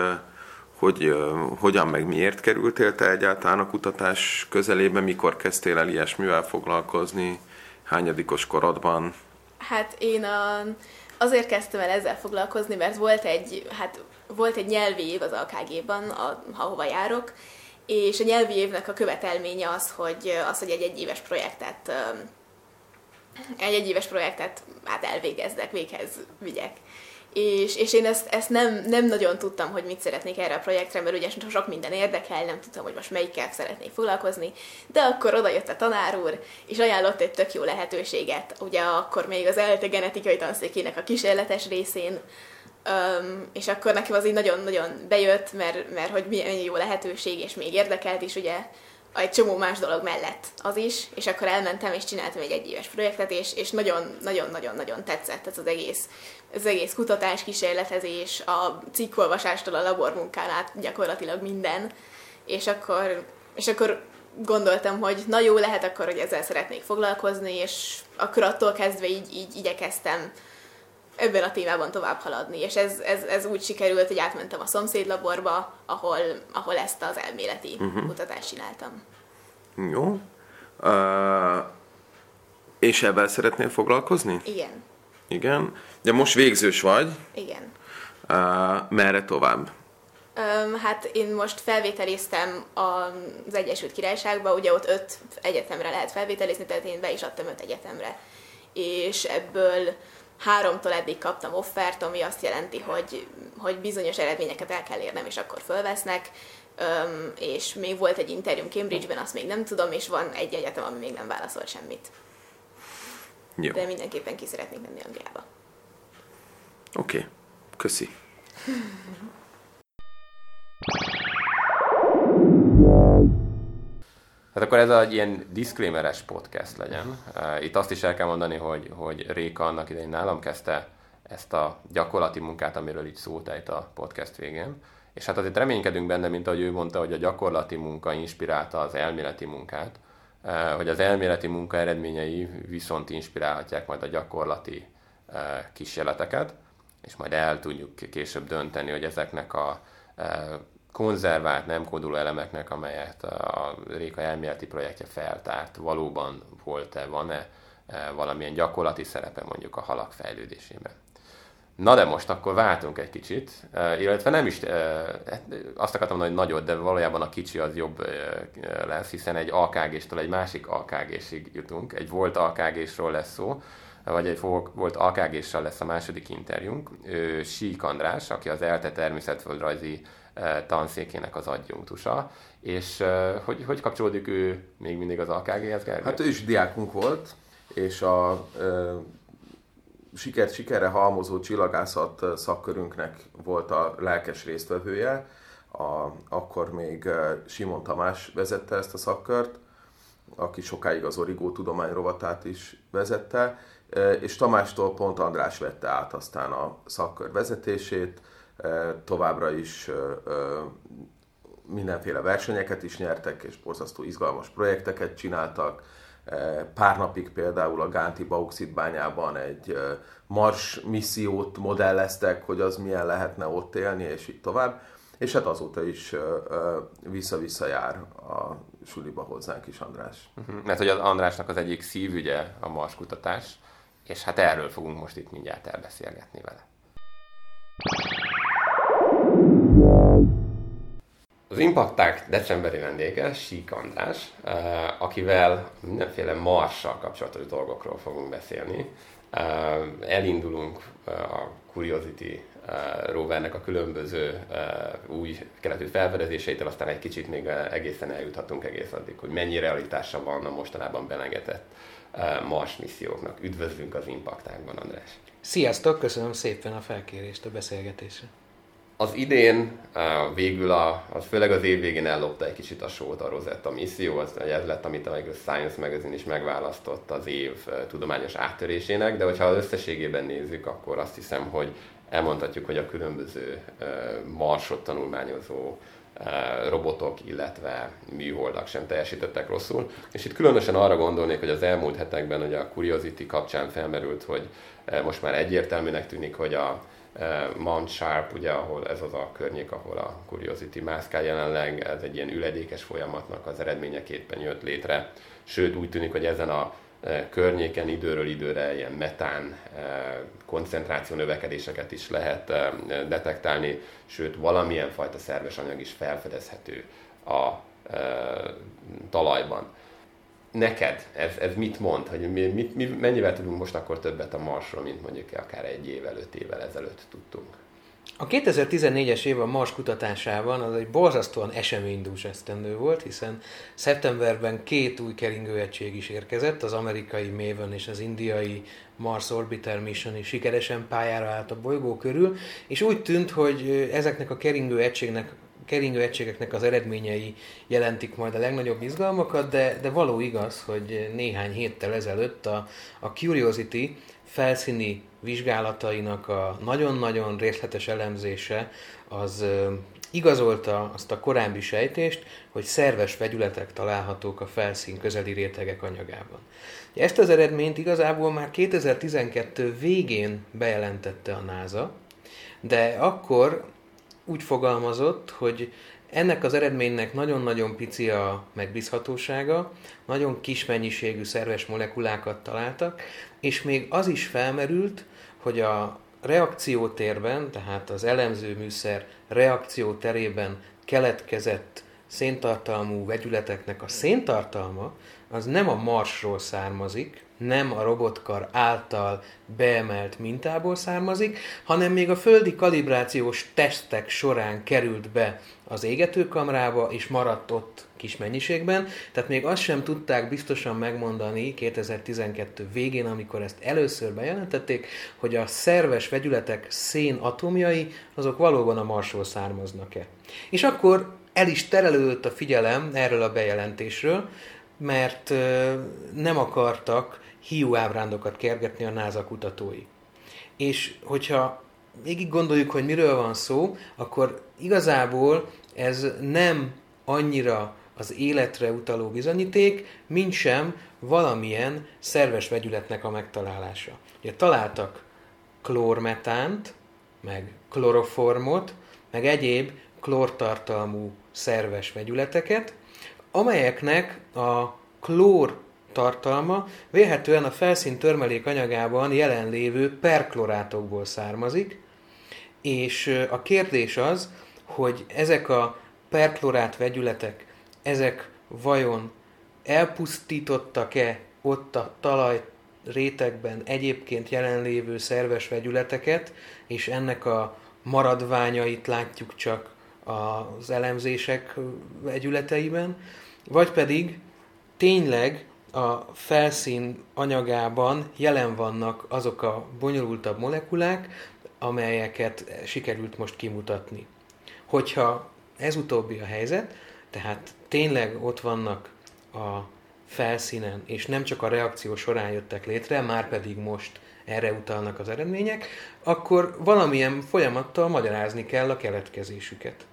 hogy hogyan meg miért kerültél te egyáltalán a kutatás közelébe, mikor kezdtél el ilyesmivel foglalkozni, hányadikos korodban? Hát én a, azért kezdtem el ezzel foglalkozni, mert volt egy, hát volt egy nyelvi év az AKG-ban, ahova járok, és a nyelvi évnek a követelménye az, hogy, az, hogy egy egyéves projektet egy egyéves projektet hát elvégezdek, véghez vigyek és, és én ezt, ezt nem, nem nagyon tudtam, hogy mit szeretnék erre a projektre, mert ugye sok minden érdekel, nem tudtam, hogy most melyikkel szeretnék foglalkozni, de akkor oda jött a tanár úr, és ajánlott egy tök jó lehetőséget, ugye akkor még az ELTE genetikai tanszékének a kísérletes részén, Um, és akkor nekem az így nagyon-nagyon bejött, mert, mert hogy milyen jó lehetőség, és még érdekelt is, ugye egy csomó más dolog mellett az is, és akkor elmentem és csináltam egy egyéves projektet, és, nagyon-nagyon-nagyon-nagyon tetszett ez az egész, az egész kutatás, kísérletezés, a cikkolvasástól a labormunkán át gyakorlatilag minden, és akkor, és akkor gondoltam, hogy na jó, lehet akkor, hogy ezzel szeretnék foglalkozni, és akkor attól kezdve így, így igyekeztem ebben a témában tovább haladni, és ez, ez, ez úgy sikerült, hogy átmentem a szomszédlaborba, ahol, ahol ezt az elméleti uh-huh. kutatást csináltam. Jó. Uh, és ebben szeretnél foglalkozni? Igen. Igen. De most végzős vagy. Igen. Uh, merre tovább? Um, hát én most felvételiztem az Egyesült Királyságba, ugye ott öt egyetemre lehet felvételizni, tehát én be is adtam öt egyetemre. És ebből háromtól eddig kaptam offert, ami azt jelenti, hogy, hogy bizonyos eredményeket el kell érnem, és akkor fölvesznek, um, és még volt egy interjúm Cambridge-ben, azt még nem tudom, és van egy egyetem, ami még nem válaszol semmit. Jó. De mindenképpen ki szeretnék menni Angliába. Oké, okay. köszi. Tehát akkor ez egy ilyen disclaimeres podcast legyen. Itt azt is el kell mondani, hogy, hogy Réka annak idején nálam kezdte ezt a gyakorlati munkát, amiről így szólt ejt a podcast végén. És hát azért reménykedünk benne, mint ahogy ő mondta, hogy a gyakorlati munka inspirálta az elméleti munkát, hogy az elméleti munka eredményei viszont inspirálhatják majd a gyakorlati kísérleteket, és majd el tudjuk később dönteni, hogy ezeknek a konzervált, nem kódoló elemeknek, amelyet a Réka elméleti projektje feltárt, valóban volt-e, van-e e, valamilyen gyakorlati szerepe mondjuk a halak fejlődésében. Na de most akkor váltunk egy kicsit, e, illetve nem is, e, hát azt akartam mondani, hogy nagyot, de valójában a kicsi az jobb lesz, hiszen egy AKG-stől egy másik AKG-sig jutunk, egy volt AKG-sról lesz szó, vagy egy volt AKG-ssal lesz a második interjúnk. Ő Sík András, aki az ELTE természetföldrajzi tanszékének az adjunktusa, és hogy, hogy kapcsolódik ő még mindig az AKG-hez, Gergely? Hát ő is diákunk volt, és a e, sikert sikerre halmozó csillagászat szakkörünknek volt a lelkes résztvevője, a, akkor még Simon Tamás vezette ezt a szakkört, aki sokáig az Origó tudomány rovatát is vezette, és Tamástól pont András vette át aztán a szakkör vezetését, továbbra is mindenféle versenyeket is nyertek, és borzasztó izgalmas projekteket csináltak. Pár napig például a Gánti bauxit bányában egy Mars missziót modelleztek, hogy az milyen lehetne ott élni, és így tovább. És hát azóta is vissza-vissza jár a suliba hozzánk is András. Uh-huh. Mert hogy az Andrásnak az egyik szívügye a Mars kutatás, és hát erről fogunk most itt mindjárt elbeszélgetni vele. Az Impacták decemberi vendége Sík András, eh, akivel mindenféle marssal kapcsolatos dolgokról fogunk beszélni. Eh, elindulunk eh, a Curiosity rovernek a különböző új keletű felfedezéseitől, aztán egy kicsit még egészen eljuthatunk egész addig, hogy mennyi realitása van a mostanában belengetett Mars misszióknak. Üdvözlünk az Impactákban, András! Sziasztok, köszönöm szépen a felkérést a beszélgetésre. Az idén végül, a, az főleg az év végén ellopta egy kicsit a sót a Rosetta misszió, az, ez lett, amit a Science Magazine is megválasztott az év tudományos áttörésének, de hogyha az összességében nézzük, akkor azt hiszem, hogy elmondhatjuk, hogy a különböző marsot tanulmányozó robotok, illetve műholdak sem teljesítettek rosszul. És itt különösen arra gondolnék, hogy az elmúlt hetekben hogy a Curiosity kapcsán felmerült, hogy most már egyértelműnek tűnik, hogy a Mount Sharp, ugye, ahol ez az a környék, ahol a Curiosity mászkál jelenleg, ez egy ilyen üledékes folyamatnak az eredményeképpen jött létre. Sőt, úgy tűnik, hogy ezen a környéken időről időre ilyen metán koncentráció növekedéseket is lehet detektálni, sőt valamilyen fajta szerves anyag is felfedezhető a talajban. Neked ez, ez mit mond, hogy mi, mi, mi, mennyivel tudunk most akkor többet a Marsról, mint mondjuk akár egy évvel, öt évvel ezelőtt tudtunk? A 2014-es év a Mars kutatásában az egy borzasztóan eseménydús esztendő volt, hiszen szeptemberben két új keringőegység is érkezett, az amerikai Maven és az indiai Mars Orbiter Mission is sikeresen pályára állt a bolygó körül, és úgy tűnt, hogy ezeknek a keringő egységnek keringő egységeknek az eredményei jelentik majd a legnagyobb izgalmakat, de, de való igaz, hogy néhány héttel ezelőtt a, a Curiosity felszíni vizsgálatainak a nagyon-nagyon részletes elemzése az igazolta azt a korábbi sejtést, hogy szerves vegyületek találhatók a felszín közeli rétegek anyagában. Ezt az eredményt igazából már 2012 végén bejelentette a NASA, de akkor úgy fogalmazott, hogy ennek az eredménynek nagyon-nagyon pici a megbízhatósága, nagyon kis mennyiségű szerves molekulákat találtak, és még az is felmerült, hogy a reakciótérben, tehát az elemző műszer reakcióterében keletkezett széntartalmú vegyületeknek a széntartalma az nem a Marsról származik, nem a robotkar által beemelt mintából származik, hanem még a földi kalibrációs tesztek során került be az égetőkamrába, és maradt ott kis mennyiségben, tehát még azt sem tudták biztosan megmondani 2012 végén, amikor ezt először bejelentették, hogy a szerves vegyületek szén atomjai azok valóban a Marsról származnak-e. És akkor el is terelődött a figyelem erről a bejelentésről, mert nem akartak hiú ábrándokat kergetni a NASA kutatói. És hogyha végig gondoljuk, hogy miről van szó, akkor igazából ez nem annyira az életre utaló bizonyíték, mint sem valamilyen szerves vegyületnek a megtalálása. Ugye találtak klórmetánt, meg kloroformot, meg egyéb klórtartalmú szerves vegyületeket, amelyeknek a klór tartalma vélhetően a felszín törmelék anyagában jelenlévő perklorátokból származik, és a kérdés az, hogy ezek a perklorát vegyületek, ezek vajon elpusztítottak-e ott a talaj rétegben egyébként jelenlévő szerves vegyületeket, és ennek a maradványait látjuk csak az elemzések vegyületeiben, vagy pedig tényleg a felszín anyagában jelen vannak azok a bonyolultabb molekulák, amelyeket sikerült most kimutatni. Hogyha ez utóbbi a helyzet, tehát tényleg ott vannak a felszínen, és nem csak a reakció során jöttek létre, már pedig most erre utalnak az eredmények, akkor valamilyen folyamattal magyarázni kell a keletkezésüket.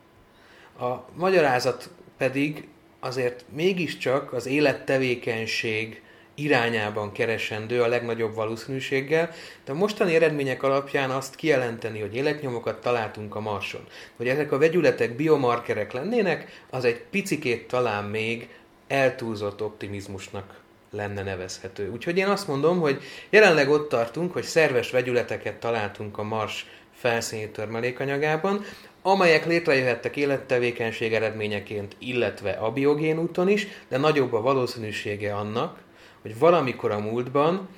A magyarázat pedig azért mégiscsak az élettevékenység irányában keresendő a legnagyobb valószínűséggel, de a mostani eredmények alapján azt kijelenteni, hogy életnyomokat találtunk a Marson, hogy ezek a vegyületek biomarkerek lennének, az egy picikét talán még eltúlzott optimizmusnak lenne nevezhető. Úgyhogy én azt mondom, hogy jelenleg ott tartunk, hogy szerves vegyületeket találtunk a Mars felszíni törmelékanyagában, amelyek létrejöhettek élettevékenység eredményeként, illetve a biogén úton is, de nagyobb a valószínűsége annak, hogy valamikor a múltban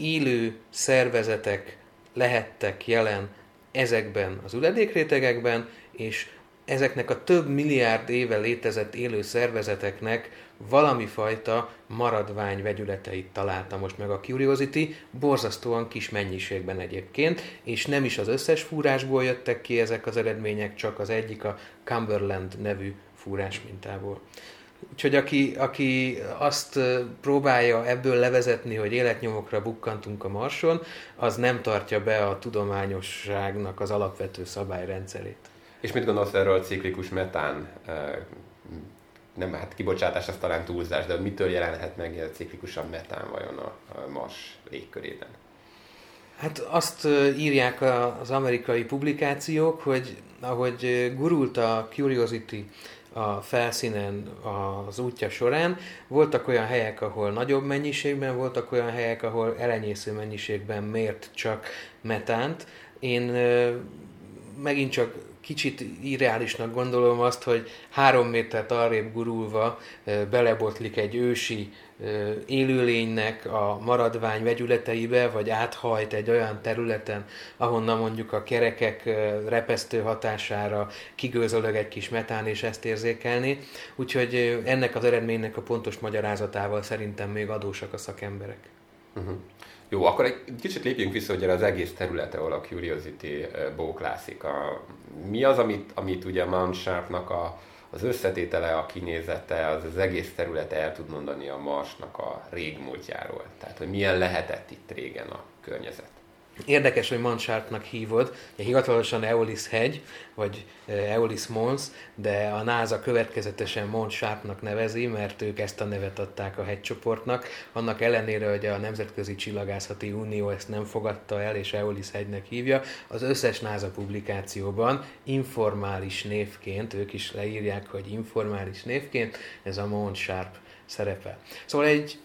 élő szervezetek lehettek jelen ezekben az üledékrétegekben, és ezeknek a több milliárd éve létezett élő szervezeteknek valami fajta maradvány vegyületeit találta most meg a Curiosity, borzasztóan kis mennyiségben egyébként, és nem is az összes fúrásból jöttek ki ezek az eredmények, csak az egyik a Cumberland nevű fúrás mintából. Úgyhogy aki, aki azt próbálja ebből levezetni, hogy életnyomokra bukkantunk a Marson, az nem tartja be a tudományosságnak az alapvető szabályrendszerét. És mit gondolsz erről a ciklikus metán nem, hát kibocsátás az talán túlzás, de mitől jelenhet meg ilyen ciklikusan metán vajon a, a Mars légkörében? Hát azt írják az amerikai publikációk, hogy ahogy gurult a Curiosity a felszínen az útja során, voltak olyan helyek, ahol nagyobb mennyiségben, voltak olyan helyek, ahol elenyésző mennyiségben mért csak metánt. Én megint csak kicsit irreálisnak gondolom azt, hogy három métert arrébb gurulva belebotlik egy ősi élőlénynek a maradvány vegyületeibe, vagy áthajt egy olyan területen, ahonnan mondjuk a kerekek repesztő hatására kigőzölög egy kis metán, és ezt érzékelni. Úgyhogy ennek az eredménynek a pontos magyarázatával szerintem még adósak a szakemberek. Uh-huh. Jó, akkor egy kicsit lépjünk vissza ugye az egész területe, ahol a Curiosity bóklászik. A, mi az, amit, amit ugye Mount Sharpnak a, az összetétele, a kinézete, az az egész területe el tud mondani a Marsnak a régmúltjáról. Tehát, hogy milyen lehetett itt régen a környezet. Érdekes, hogy Manchártnak hívod, hivatalosan Eolis hegy, vagy eh, Eolis Mons, de a NASA következetesen Manchártnak nevezi, mert ők ezt a nevet adták a hegycsoportnak. Annak ellenére, hogy a Nemzetközi Csillagászati Unió ezt nem fogadta el, és Eolis hegynek hívja, az összes NASA publikációban informális névként, ők is leírják, hogy informális névként, ez a Mount Sharp szerepel. Szóval egy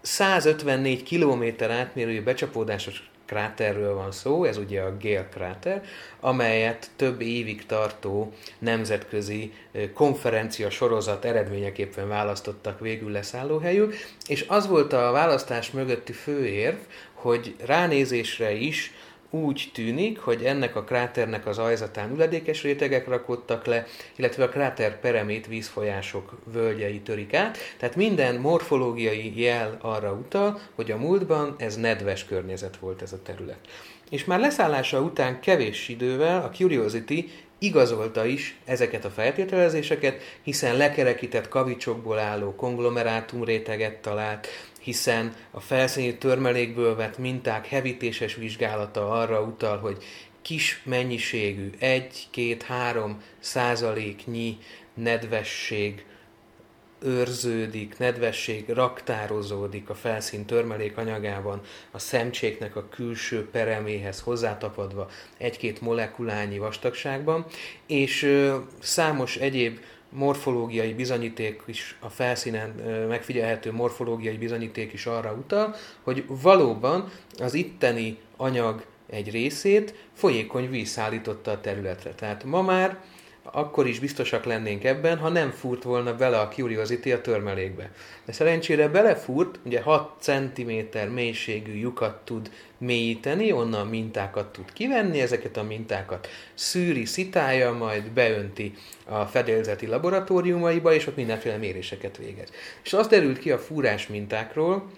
154 km átmérőjű becsapódásos kráterről van szó, ez ugye a Gale kráter, amelyet több évig tartó nemzetközi konferencia sorozat eredményeképpen választottak végül leszállóhelyül, és az volt a választás mögötti főérv, hogy ránézésre is úgy tűnik, hogy ennek a kráternek az ajzatán üledékes rétegek rakottak le, illetve a kráter peremét vízfolyások völgyei törik át, tehát minden morfológiai jel arra utal, hogy a múltban ez nedves környezet volt ez a terület. És már leszállása után kevés idővel a Curiosity igazolta is ezeket a feltételezéseket, hiszen lekerekített kavicsokból álló konglomerátum réteget talált, hiszen a felszíni törmelékből vett minták hevítéses vizsgálata arra utal, hogy kis mennyiségű, 1-2-3 százaléknyi nedvesség őrződik, nedvesség raktározódik a felszín törmelék anyagában, a szemcséknek a külső pereméhez hozzátapadva egy-két molekulányi vastagságban, és ö, számos egyéb morfológiai bizonyíték is, a felszínen megfigyelhető morfológiai bizonyíték is arra utal, hogy valóban az itteni anyag egy részét folyékony víz szállította a területre. Tehát ma már akkor is biztosak lennénk ebben, ha nem fúrt volna bele a Curiosity a törmelékbe. De szerencsére belefúrt, ugye 6 cm mélységű lyukat tud mélyíteni, onnan mintákat tud kivenni, ezeket a mintákat szűri, szitálja, majd beönti a fedélzeti laboratóriumaiba, és ott mindenféle méréseket végez. És az derült ki a fúrás mintákról,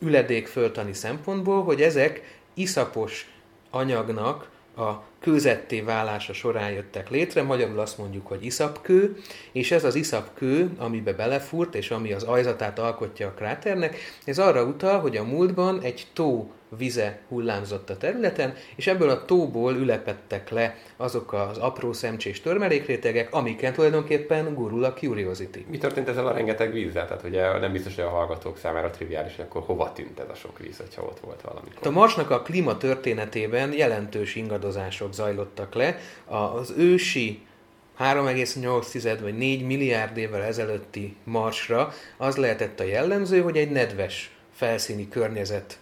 üledék föltani szempontból, hogy ezek iszapos anyagnak a kőzetté válása során jöttek létre, magyarul azt mondjuk, hogy iszapkő, és ez az iszapkő, amibe belefúrt, és ami az ajzatát alkotja a kráternek, ez arra utal, hogy a múltban egy tó vize hullámzott a területen, és ebből a tóból ülepettek le azok az apró szemcsés törmelékrétegek, amiken tulajdonképpen gurul a Curiosity. Mi történt ezzel a rengeteg vízzel? Tehát ugye nem biztos, hogy a hallgatók számára triviális, akkor hova tűnt ez a sok víz, ha ott volt valami. A Marsnak a klíma történetében jelentős ingadozások zajlottak le. Az ősi 3,8 vagy 4 milliárd évvel ezelőtti Marsra az lehetett a jellemző, hogy egy nedves felszíni környezet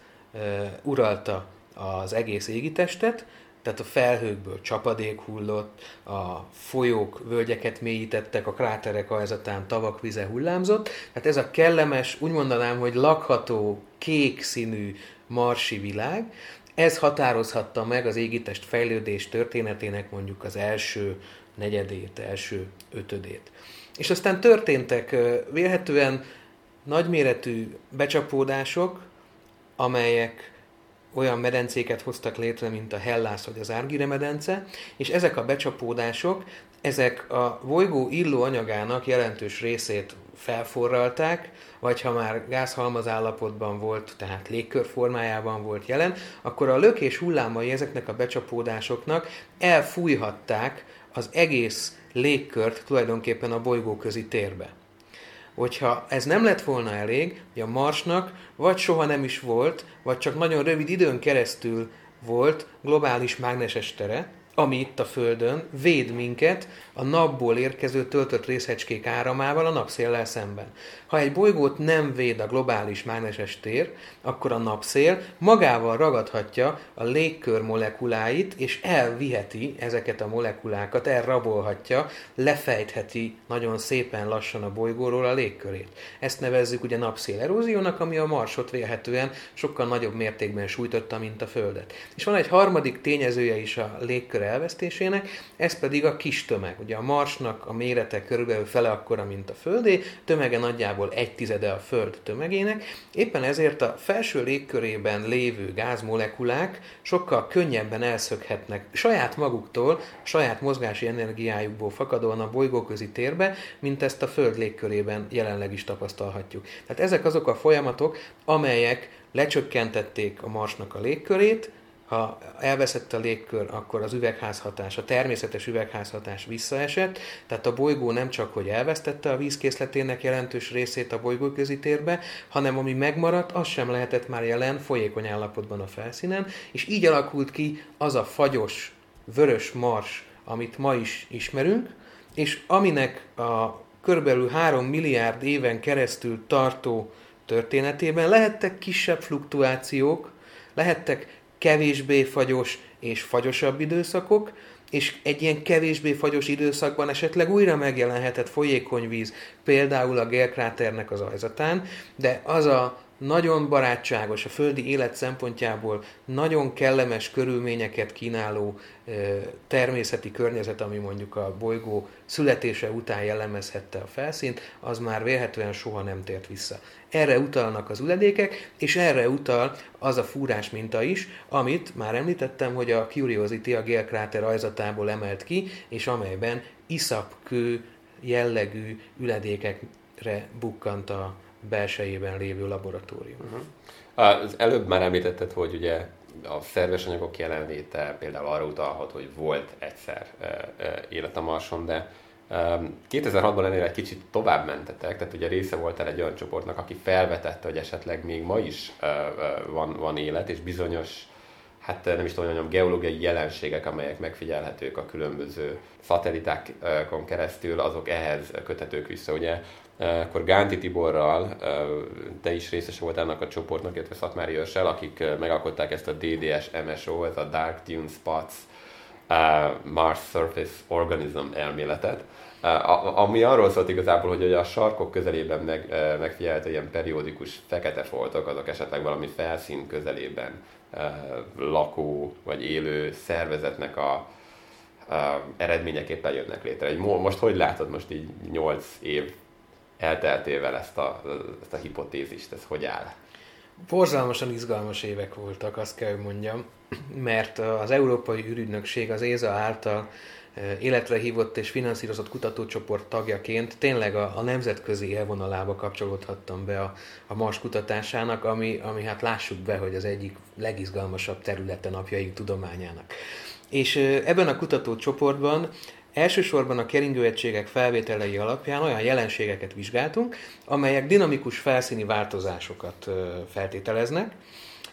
uralta az egész égitestet, tehát a felhőkből csapadék hullott, a folyók völgyeket mélyítettek, a kráterek ajzatán tavak vize hullámzott. Tehát ez a kellemes, úgy mondanám, hogy lakható, kék színű marsi világ, ez határozhatta meg az égitest fejlődés történetének mondjuk az első negyedét, első ötödét. És aztán történtek vélhetően nagyméretű becsapódások, amelyek olyan medencéket hoztak létre, mint a Hellász vagy az Árgire medence, és ezek a becsapódások, ezek a bolygó illó anyagának jelentős részét felforralták, vagy ha már gázhalmaz állapotban volt, tehát légkör formájában volt jelen, akkor a lökés hullámai ezeknek a becsapódásoknak elfújhatták az egész légkört tulajdonképpen a bolygóközi térbe. Hogyha ez nem lett volna elég, hogy a Marsnak vagy soha nem is volt, vagy csak nagyon rövid időn keresztül volt globális mágneses tere, ami itt a Földön véd minket a napból érkező töltött részecskék áramával a napszéllel szemben. Ha egy bolygót nem véd a globális mágneses tér, akkor a napszél magával ragadhatja a légkör molekuláit, és elviheti ezeket a molekulákat, elrabolhatja, lefejtheti nagyon szépen lassan a bolygóról a légkörét. Ezt nevezzük ugye napszél eróziónak, ami a Marsot vélhetően sokkal nagyobb mértékben sújtotta, mint a Földet. És van egy harmadik tényezője is a légkör elvesztésének, ez pedig a kis tömeg. Ugye a Marsnak a mérete körülbelül fele akkora, mint a Földé, tömege nagyjából egy tizede a Föld tömegének, éppen ezért a felső légkörében lévő gázmolekulák sokkal könnyebben elszökhetnek saját maguktól, saját mozgási energiájukból fakadóan a bolygóközi térbe, mint ezt a Föld légkörében jelenleg is tapasztalhatjuk. Tehát ezek azok a folyamatok, amelyek lecsökkentették a Marsnak a légkörét, ha elveszett a légkör, akkor az üvegházhatás, a természetes üvegházhatás visszaesett, tehát a bolygó nem csak, hogy elvesztette a vízkészletének jelentős részét a bolygóközi térbe, hanem ami megmaradt, az sem lehetett már jelen folyékony állapotban a felszínen, és így alakult ki az a fagyos, vörös mars, amit ma is ismerünk, és aminek a körülbelül 3 milliárd éven keresztül tartó történetében lehettek kisebb fluktuációk, lehettek kevésbé fagyos és fagyosabb időszakok, és egy ilyen kevésbé fagyos időszakban esetleg újra megjelenhetett folyékony víz, például a gélkráternek az ajzatán, de az a nagyon barátságos, a földi élet szempontjából nagyon kellemes körülményeket kínáló természeti környezet, ami mondjuk a bolygó születése után jellemezhette a felszínt, az már vélhetően soha nem tért vissza. Erre utalnak az üledékek, és erre utal az a fúrás minta is, amit már említettem, hogy a Curiosity a gélkráter ajzatából emelt ki, és amelyben iszapkő jellegű üledékekre bukkant a belsejében lévő laboratórium. Uh-huh. Az előbb már említetted, hogy ugye a szerves anyagok jelenléte például arra utalhat, hogy volt egyszer élet a Marson, de 2006-ban ennél egy kicsit tovább mentetek, tehát ugye része voltál egy olyan csoportnak, aki felvetette, hogy esetleg még ma is van, van élet, és bizonyos hát nem is tudom, mondjam, geológiai jelenségek, amelyek megfigyelhetők a különböző szatellitákon keresztül, azok ehhez kötetők vissza. Ugye akkor Gánti Tiborral, te is részes volt ennek a csoportnak, illetve Szatmári Őrsel, akik megalkották ezt a DDS MSO, ez a Dark Dune Spots Mars Surface Organism elméletet, ami arról szólt igazából, hogy a sarkok közelében meg, megfigyelhető ilyen periódikus fekete foltok, azok esetleg valami felszín közelében lakó vagy élő szervezetnek a, a eredményeképpen jönnek létre. Most hogy látod most így 8 év elteltével ezt a, ezt a hipotézist, ez hogy áll? Borzalmasan izgalmas évek voltak, azt kell, mondjam, mert az Európai űrügynökség az ÉZA által életre hívott és finanszírozott kutatócsoport tagjaként tényleg a, a nemzetközi élvonalába kapcsolódhattam be a, a Mars kutatásának, ami, ami hát lássuk be, hogy az egyik legizgalmasabb területe napjaik tudományának. És ebben a kutatócsoportban Elsősorban a keringőegységek felvételei alapján olyan jelenségeket vizsgáltunk, amelyek dinamikus felszíni változásokat feltételeznek,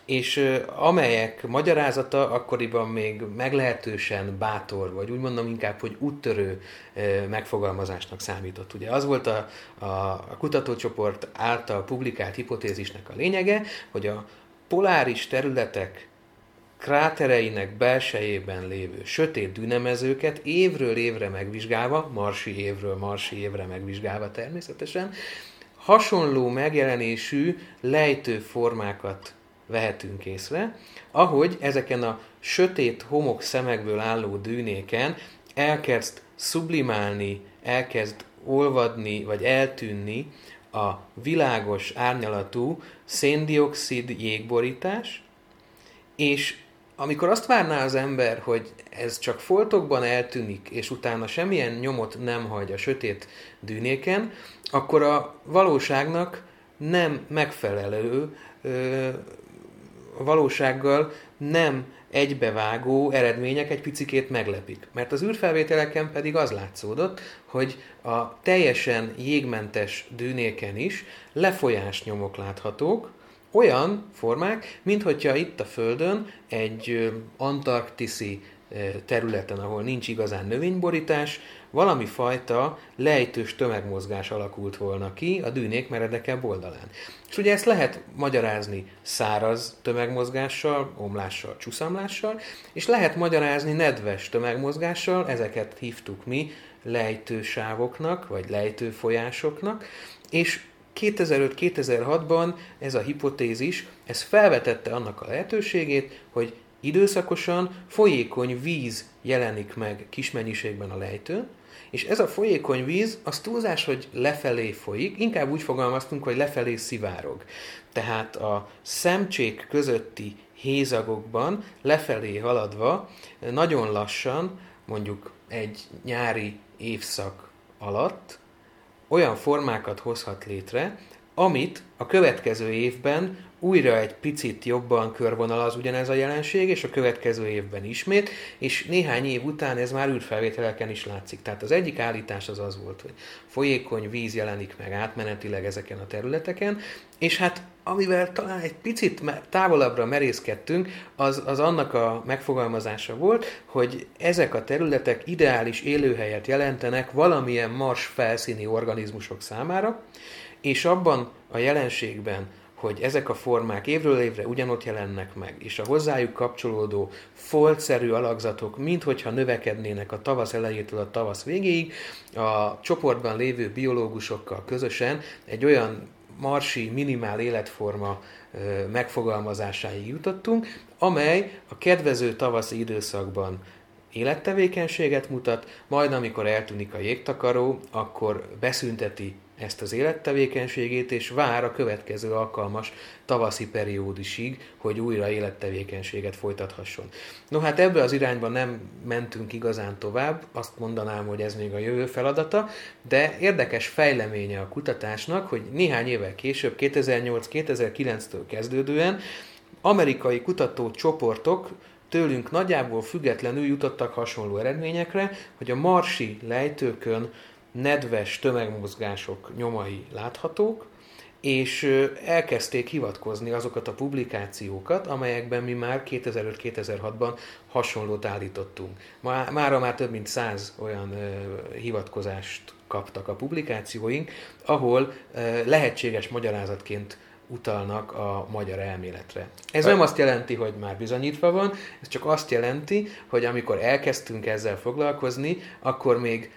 és amelyek magyarázata akkoriban még meglehetősen bátor, vagy úgy mondom inkább, hogy úttörő megfogalmazásnak számított. Ugye az volt a, a, a kutatócsoport által publikált hipotézisnek a lényege, hogy a poláris területek krátereinek belsejében lévő sötét dűnemezőket évről évre megvizsgálva, marsi évről marsi évre megvizsgálva természetesen, hasonló megjelenésű lejtő formákat vehetünk észre, ahogy ezeken a sötét homok szemekből álló dűnéken elkezd sublimálni, elkezd olvadni vagy eltűnni a világos árnyalatú széndiokszid jégborítás, és amikor azt várná az ember, hogy ez csak foltokban eltűnik, és utána semmilyen nyomot nem hagy a sötét dűnéken, akkor a valóságnak nem megfelelő, valósággal nem egybevágó eredmények egy picikét meglepik. Mert az űrfelvételeken pedig az látszódott, hogy a teljesen jégmentes dűnéken is lefolyás nyomok láthatók, olyan formák, mint hogyha itt a Földön egy antarktiszi területen, ahol nincs igazán növényborítás, valami fajta lejtős tömegmozgás alakult volna ki a dűnék meredekebb oldalán. És ugye ezt lehet magyarázni száraz tömegmozgással, omlással, csúszamlással, és lehet magyarázni nedves tömegmozgással, ezeket hívtuk mi lejtősávoknak, vagy lejtőfolyásoknak, és 2005-2006-ban ez a hipotézis, ez felvetette annak a lehetőségét, hogy időszakosan folyékony víz jelenik meg kis mennyiségben a lejtőn, és ez a folyékony víz, az túlzás, hogy lefelé folyik, inkább úgy fogalmaztunk, hogy lefelé szivárog. Tehát a szemcsék közötti hézagokban lefelé haladva nagyon lassan, mondjuk egy nyári évszak alatt olyan formákat hozhat létre, amit a következő évben újra egy picit jobban körvonalaz ugyanez a jelenség, és a következő évben ismét, és néhány év után ez már űrfelvételeken is látszik. Tehát az egyik állítás az az volt, hogy folyékony víz jelenik meg átmenetileg ezeken a területeken, és hát amivel talán egy picit távolabbra merészkedtünk, az, az annak a megfogalmazása volt, hogy ezek a területek ideális élőhelyet jelentenek valamilyen mars felszíni organizmusok számára, és abban a jelenségben, hogy ezek a formák évről évre ugyanott jelennek meg, és a hozzájuk kapcsolódó foltszerű alakzatok, minthogyha növekednének a tavasz elejétől a tavasz végéig, a csoportban lévő biológusokkal közösen egy olyan marsi minimál életforma megfogalmazásáig jutottunk, amely a kedvező tavaszi időszakban élettevékenységet mutat, majd amikor eltűnik a jégtakaró, akkor beszünteti ezt az élettevékenységét, és vár a következő alkalmas tavaszi periódusig, hogy újra élettevékenységet folytathasson. No hát ebbe az irányba nem mentünk igazán tovább, azt mondanám, hogy ez még a jövő feladata, de érdekes fejleménye a kutatásnak, hogy néhány évvel később, 2008-2009-től kezdődően amerikai kutatócsoportok tőlünk nagyjából függetlenül jutottak hasonló eredményekre, hogy a marsi lejtőkön nedves tömegmozgások nyomai láthatók, és elkezdték hivatkozni azokat a publikációkat, amelyekben mi már 2005-2006-ban hasonlót állítottunk. Mára már több mint száz olyan hivatkozást kaptak a publikációink, ahol lehetséges magyarázatként utalnak a magyar elméletre. Ez nem azt jelenti, hogy már bizonyítva van, ez csak azt jelenti, hogy amikor elkezdtünk ezzel foglalkozni, akkor még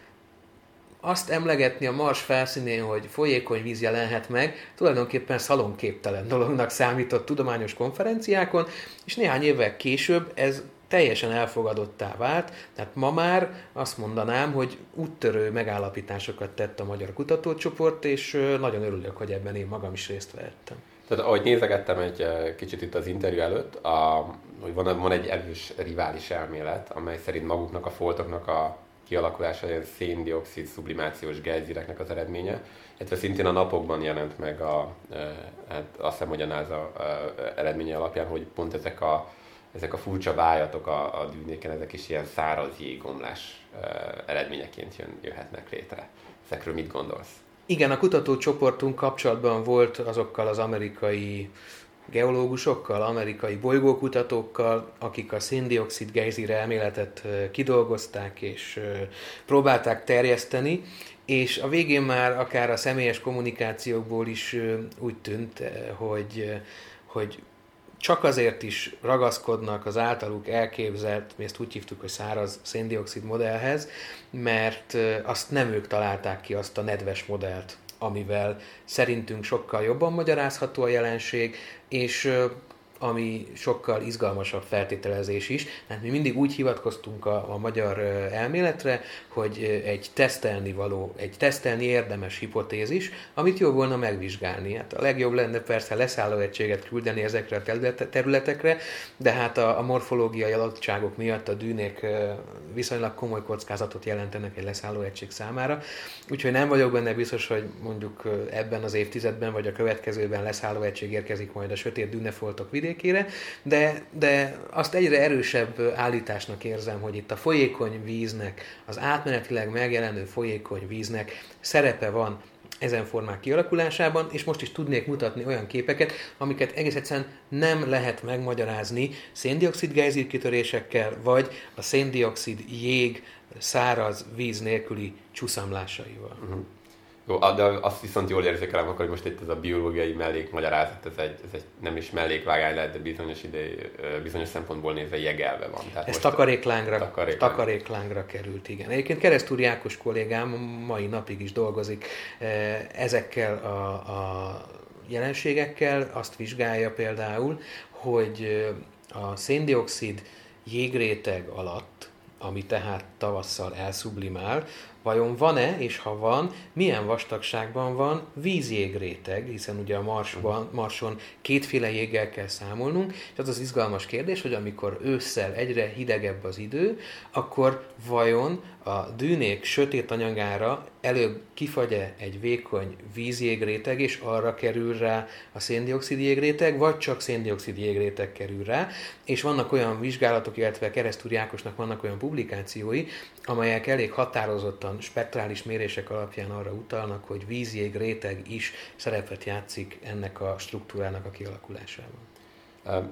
azt emlegetni a Mars felszínén, hogy folyékony víz jelenhet meg, tulajdonképpen szalonképtelen dolognak számított tudományos konferenciákon, és néhány évvel később ez teljesen elfogadottá vált, tehát ma már azt mondanám, hogy úttörő megállapításokat tett a magyar kutatócsoport, és nagyon örülök, hogy ebben én magam is részt vehettem. Tehát ahogy nézegettem egy kicsit itt az interjú előtt, a, hogy van, van egy erős rivális elmélet, amely szerint maguknak a foltoknak a kialakulása ilyen széndiokszid sublimációs gejzireknek az eredménye, illetve szintén a napokban jelent meg a, hát azt hiszem, hogy a NASA eredménye alapján, hogy pont ezek a, ezek a furcsa vájatok a, a dűnéken, ezek is ilyen száraz jégomlás eredményeként jön, jöhetnek létre. Ezekről mit gondolsz? Igen, a kutatócsoportunk kapcsolatban volt azokkal az amerikai geológusokkal, amerikai bolygókutatókkal, akik a széndiokszid gejzír elméletet kidolgozták és próbálták terjeszteni, és a végén már akár a személyes kommunikációkból is úgy tűnt, hogy, hogy csak azért is ragaszkodnak az általuk elképzelt, mi ezt úgy hívtuk, hogy száraz széndiokszid modellhez, mert azt nem ők találták ki azt a nedves modellt, amivel szerintünk sokkal jobban magyarázható a jelenség, és ami sokkal izgalmasabb feltételezés is. mert mi mindig úgy hivatkoztunk a, a magyar elméletre, hogy egy tesztelni való, egy tesztelni érdemes hipotézis, amit jó volna megvizsgálni. Hát a legjobb lenne persze leszálló egységet küldeni ezekre a területekre, de hát a, a morfológiai adottságok miatt a dűnék viszonylag komoly kockázatot jelentenek egy leszálló egység számára. Úgyhogy nem vagyok benne biztos, hogy mondjuk ebben az évtizedben vagy a következőben leszálló egység érkezik majd a sötét dűnefoltok vidékére, de, de azt egyre erősebb állításnak érzem, hogy itt a folyékony víznek, az átmenetileg megjelenő folyékony víznek szerepe van ezen formák kialakulásában, és most is tudnék mutatni olyan képeket, amiket egész egyszerűen nem lehet megmagyarázni széndiokszid gejzírkitörésekkel, vagy a széndiokszid jég száraz víz nélküli csúszamlásaival. Uh-huh. Jó, de azt viszont jól érzékelem, akkor hogy most itt ez a biológiai mellékmagyarázat, ez egy, ez egy nem is mellékvágány lehet, de bizonyos, ide, bizonyos szempontból nézve jegelve van. Tehát ez takaréklángra, takarékláng. takaréklángra került, igen. Egyébként Keresztúr Jákos kollégám mai napig is dolgozik ezekkel a, a jelenségekkel, azt vizsgálja például, hogy a széndiokszid jégréteg alatt, ami tehát tavasszal elszublimál, Vajon van-e, és ha van, milyen vastagságban van vízjégréteg, hiszen ugye a Marsban, Marson kétféle jéggel kell számolnunk, és az az izgalmas kérdés, hogy amikor ősszel egyre hidegebb az idő, akkor vajon a dűnék sötét anyagára előbb kifagy-e egy vékony vízjégréteg, és arra kerül rá a széndiokszid jégréteg, vagy csak széndiokszid jégréteg kerül rá, és vannak olyan vizsgálatok, illetve Keresztúr Jákosnak vannak olyan publikációi, amelyek elég határozottan spektrális mérések alapján arra utalnak, hogy vízjég réteg is szerepet játszik ennek a struktúrának a kialakulásában.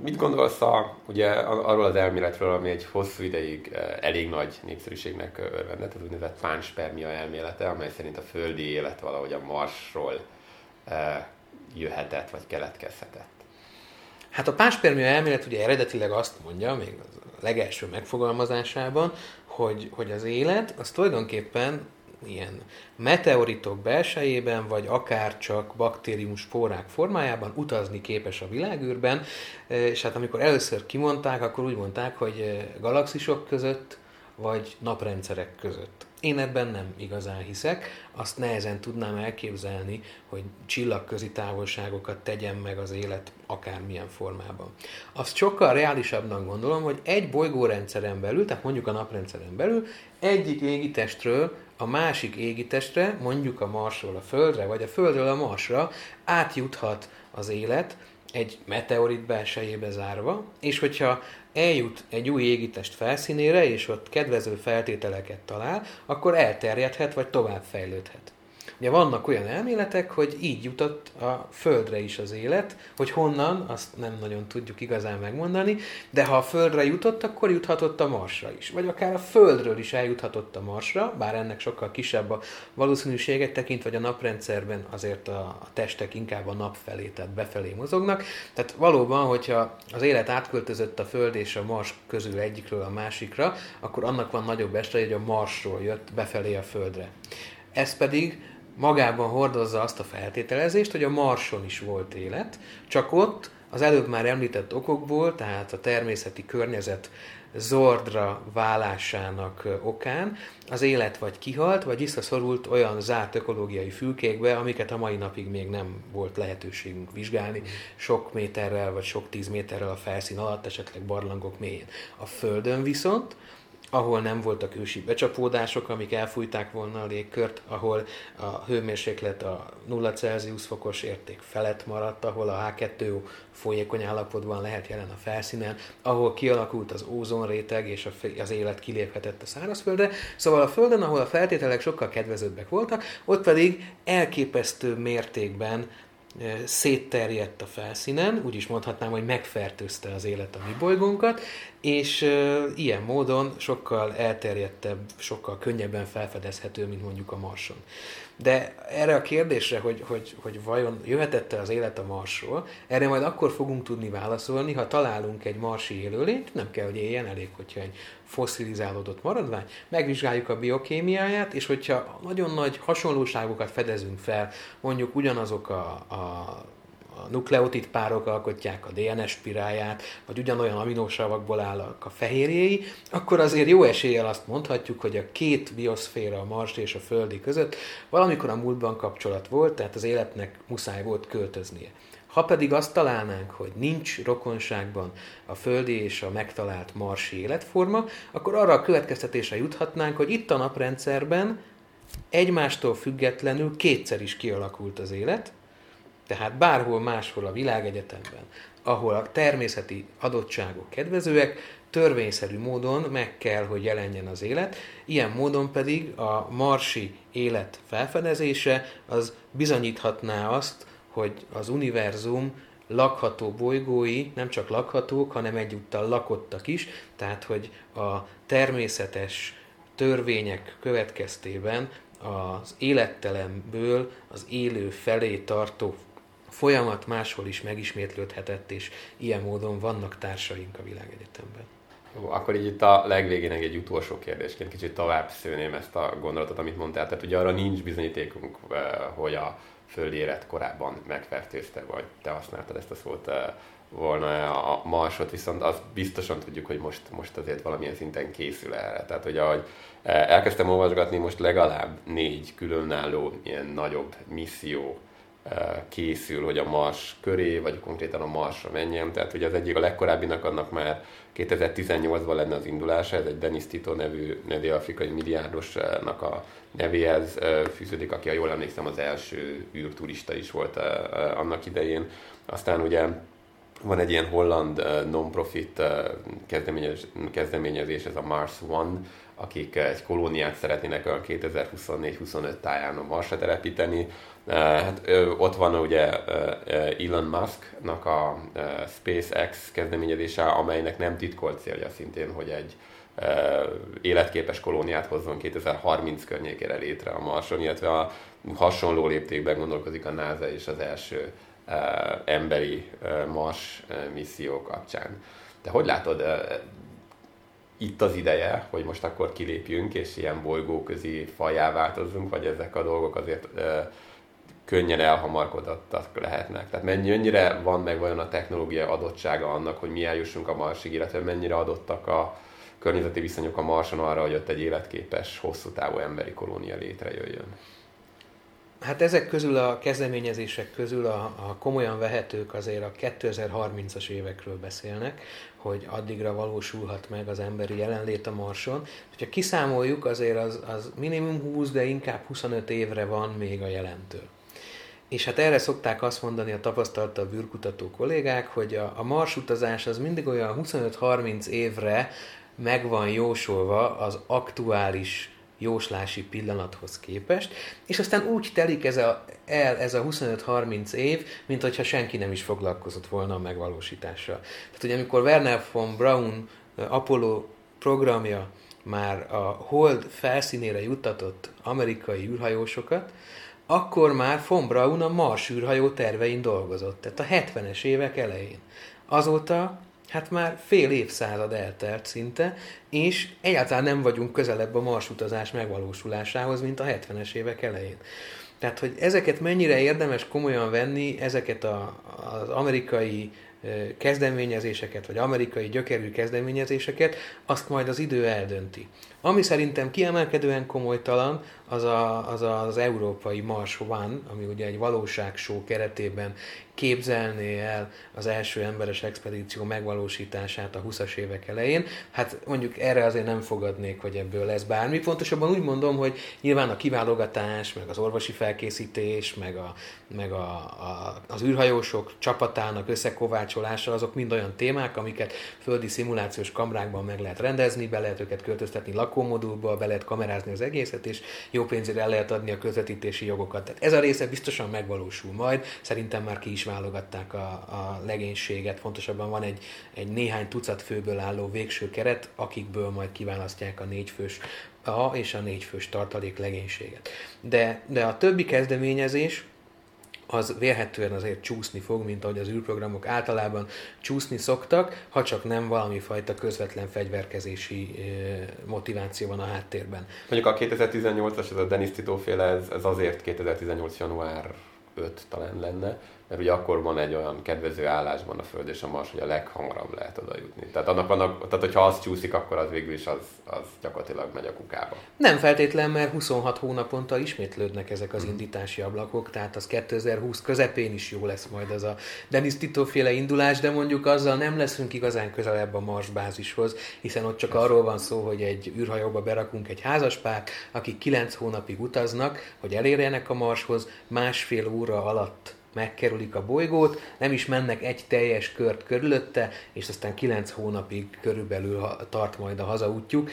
Mit gondolsz a, ugye, arról az elméletről, ami egy hosszú ideig elég nagy népszerűségnek örvendett, az úgynevezett pánspermia elmélete, amely szerint a földi élet valahogy a Marsról jöhetett vagy keletkezhetett? Hát a pánspermia elmélet ugye eredetileg azt mondja, még a legelső megfogalmazásában, hogy, hogy az élet az tulajdonképpen ilyen meteoritok belsejében, vagy akár csak baktériumos forrák formájában utazni képes a világűrben, és hát amikor először kimondták, akkor úgy mondták, hogy galaxisok között, vagy naprendszerek között. Én ebben nem igazán hiszek, azt nehezen tudnám elképzelni, hogy csillagközi távolságokat tegyen meg az élet akármilyen formában. Azt sokkal reálisabbnak gondolom, hogy egy bolygórendszeren belül, tehát mondjuk a naprendszeren belül, egyik égitestről a másik égitestre, mondjuk a Marsról a Földre, vagy a Földről a Marsra átjuthat az élet, egy meteorit belsejébe zárva, és hogyha eljut egy új égitest felszínére, és ott kedvező feltételeket talál, akkor elterjedhet, vagy tovább fejlődhet. Ugye vannak olyan elméletek, hogy így jutott a Földre is az élet, hogy honnan, azt nem nagyon tudjuk igazán megmondani, de ha a Földre jutott, akkor juthatott a Marsra is. Vagy akár a Földről is eljuthatott a Marsra, bár ennek sokkal kisebb a valószínűséget tekintve, vagy a naprendszerben azért a, a testek inkább a nap felé, tehát befelé mozognak. Tehát valóban, hogyha az élet átköltözött a Föld és a Mars közül egyikről a másikra, akkor annak van nagyobb esélye, hogy a Marsról jött befelé a Földre. Ez pedig magában hordozza azt a feltételezést, hogy a Marson is volt élet, csak ott az előbb már említett okokból, tehát a természeti környezet zordra válásának okán az élet vagy kihalt, vagy visszaszorult olyan zárt ökológiai fülkékbe, amiket a mai napig még nem volt lehetőségünk vizsgálni, sok méterrel vagy sok tíz méterrel a felszín alatt, esetleg barlangok mélyén. A Földön viszont ahol nem voltak ősi becsapódások, amik elfújták volna a légkört, ahol a hőmérséklet a 0 Celsius fokos érték felett maradt, ahol a H2O folyékony állapotban lehet jelen a felszínen, ahol kialakult az ózonréteg és az élet kiléphetett a szárazföldre. Szóval a Földön, ahol a feltételek sokkal kedvezőbbek voltak, ott pedig elképesztő mértékben szétterjedt a felszínen, úgy is mondhatnám, hogy megfertőzte az élet a mi bolygónkat, és ilyen módon sokkal elterjedtebb, sokkal könnyebben felfedezhető, mint mondjuk a Marson. De erre a kérdésre, hogy, hogy, hogy vajon jöhetette az élet a Marsról, erre majd akkor fogunk tudni válaszolni, ha találunk egy marsi élőlényt, nem kell, hogy éljen, elég, hogyha egy fosszilizálódott maradvány, megvizsgáljuk a biokémiáját, és hogyha nagyon nagy hasonlóságokat fedezünk fel, mondjuk ugyanazok a, a a nukleotid párok alkotják a DNS spiráját, vagy ugyanolyan aminosavakból állnak a fehérjéi, akkor azért jó eséllyel azt mondhatjuk, hogy a két bioszféra, a Mars és a Földi között valamikor a múltban kapcsolat volt, tehát az életnek muszáj volt költöznie. Ha pedig azt találnánk, hogy nincs rokonságban a földi és a megtalált marsi életforma, akkor arra a következtetésre juthatnánk, hogy itt a naprendszerben egymástól függetlenül kétszer is kialakult az élet, Tehát bárhol máshol a világegyetemben, ahol a természeti adottságok kedvezőek, törvényszerű módon meg kell, hogy jelenjen az élet, ilyen módon pedig a marsi élet felfedezése az bizonyíthatná azt, hogy az univerzum lakható bolygói nem csak lakhatók, hanem egyúttal lakottak is, tehát hogy a természetes törvények következtében az élettelemből az élő felé tartó folyamat máshol is megismétlődhetett, és ilyen módon vannak társaink a világegyetemben. Jó, akkor így itt a legvégén egy utolsó kérdésként kicsit tovább szőném ezt a gondolatot, amit mondtál. Tehát ugye arra nincs bizonyítékunk, eh, hogy a földi élet korábban megfertőzte, vagy te használtad ezt a szót eh, volna a marsot, viszont azt biztosan tudjuk, hogy most, most azért valamilyen szinten készül erre. Tehát, hogy ahogy eh, elkezdtem olvasgatni, most legalább négy különálló ilyen nagyobb misszió készül, hogy a Mars köré, vagy konkrétan a Marsra menjen. Tehát hogy az egyik a legkorábbinak annak már 2018-ban lenne az indulása, ez egy Denis Tito nevű, nevű afrikai milliárdosnak a nevéhez fűződik, aki, ha jól emlékszem, az első űrturista is volt annak idején. Aztán ugye van egy ilyen holland non-profit kezdeményezés, ez a Mars One, akik egy kolóniát szeretnének a 2024-25 táján a Marsra telepíteni. Hát, ott van ugye Elon Musknak a SpaceX kezdeményezése, amelynek nem titkolt célja szintén, hogy egy életképes kolóniát hozzon 2030 környékére létre a Marson, illetve a hasonló léptékben gondolkozik a NASA és az első emberi Mars misszió kapcsán. De hogy látod, itt az ideje, hogy most akkor kilépjünk, és ilyen bolygóközi fajá változzunk, vagy ezek a dolgok azért könnyen elhamarkodottak lehetnek. Tehát mennyire van meg vajon a technológia adottsága annak, hogy mi eljussunk a Marsig, illetve mennyire adottak a környezeti viszonyok a Marson arra, hogy ott egy életképes, hosszú távú emberi kolónia létrejöjjön. Hát ezek közül a kezdeményezések közül a, a komolyan vehetők azért a 2030-as évekről beszélnek, hogy addigra valósulhat meg az emberi jelenlét a Marson. Ha kiszámoljuk, azért az, az minimum 20, de inkább 25 évre van még a jelentől. És hát erre szokták azt mondani a tapasztaltabb űrkutató kollégák, hogy a, a Mars utazás az mindig olyan 25-30 évre meg van jósolva az aktuális jóslási pillanathoz képest, és aztán úgy telik ez a, el ez a 25-30 év, mint hogyha senki nem is foglalkozott volna a megvalósítással. Tehát, hogy amikor Werner von Braun Apollo programja már a Hold felszínére juttatott amerikai űrhajósokat, akkor már von Braun a Mars űrhajó tervein dolgozott, tehát a 70-es évek elején. Azóta hát már fél évszázad eltelt szinte, és egyáltalán nem vagyunk közelebb a Mars utazás megvalósulásához, mint a 70-es évek elején. Tehát, hogy ezeket mennyire érdemes komolyan venni, ezeket a, az amerikai kezdeményezéseket, vagy amerikai gyökerű kezdeményezéseket, azt majd az idő eldönti. Ami szerintem kiemelkedően komolytalan, az, a, az az európai Mars One, ami ugye egy valóságshow keretében képzelné el az első emberes expedíció megvalósítását a 20-as évek elején. Hát mondjuk erre azért nem fogadnék, hogy ebből lesz bármi. Pontosabban úgy mondom, hogy nyilván a kiválogatás, meg az orvosi felkészítés, meg, a, meg a, a, az űrhajósok csapatának összekovácsolása, azok mind olyan témák, amiket földi szimulációs kamrákban meg lehet rendezni, be lehet őket költöztetni lakómodulba, be lehet kamerázni az egészet, és jó pénzért el lehet adni a közvetítési jogokat. Tehát ez a része biztosan megvalósul majd, szerintem már ki is válogatták a, a legénységet, fontosabban van egy, egy néhány tucat főből álló végső keret, akikből majd kiválasztják a négyfős a és a négyfős tartalék legénységet. De, de a többi kezdeményezés, az vélhetően azért csúszni fog, mint ahogy az űrprogramok általában csúszni szoktak, ha csak nem valami fajta közvetlen fegyverkezési motiváció van a háttérben. Mondjuk a 2018-as, ez a Denis Tito féle, ez, ez azért 2018. január 5 talán lenne, mert ugye akkor van egy olyan kedvező állásban a Föld és a Mars, hogy a leghamarabb lehet oda jutni. Tehát, annak, annak, tehát hogyha az csúszik, akkor az végül is az, az gyakorlatilag megy a kukába. Nem feltétlen, mert 26 hónaponta ismétlődnek ezek az indítási ablakok, tehát az 2020 közepén is jó lesz majd az a Denis Tito féle indulás, de mondjuk azzal nem leszünk igazán közelebb a Mars bázishoz, hiszen ott csak arról van szó, hogy egy űrhajóba berakunk egy házaspárt, akik 9 hónapig utaznak, hogy elérjenek a Marshoz, másfél óra alatt megkerülik a bolygót, nem is mennek egy teljes kört körülötte, és aztán 9 hónapig körülbelül tart majd a hazaútjuk,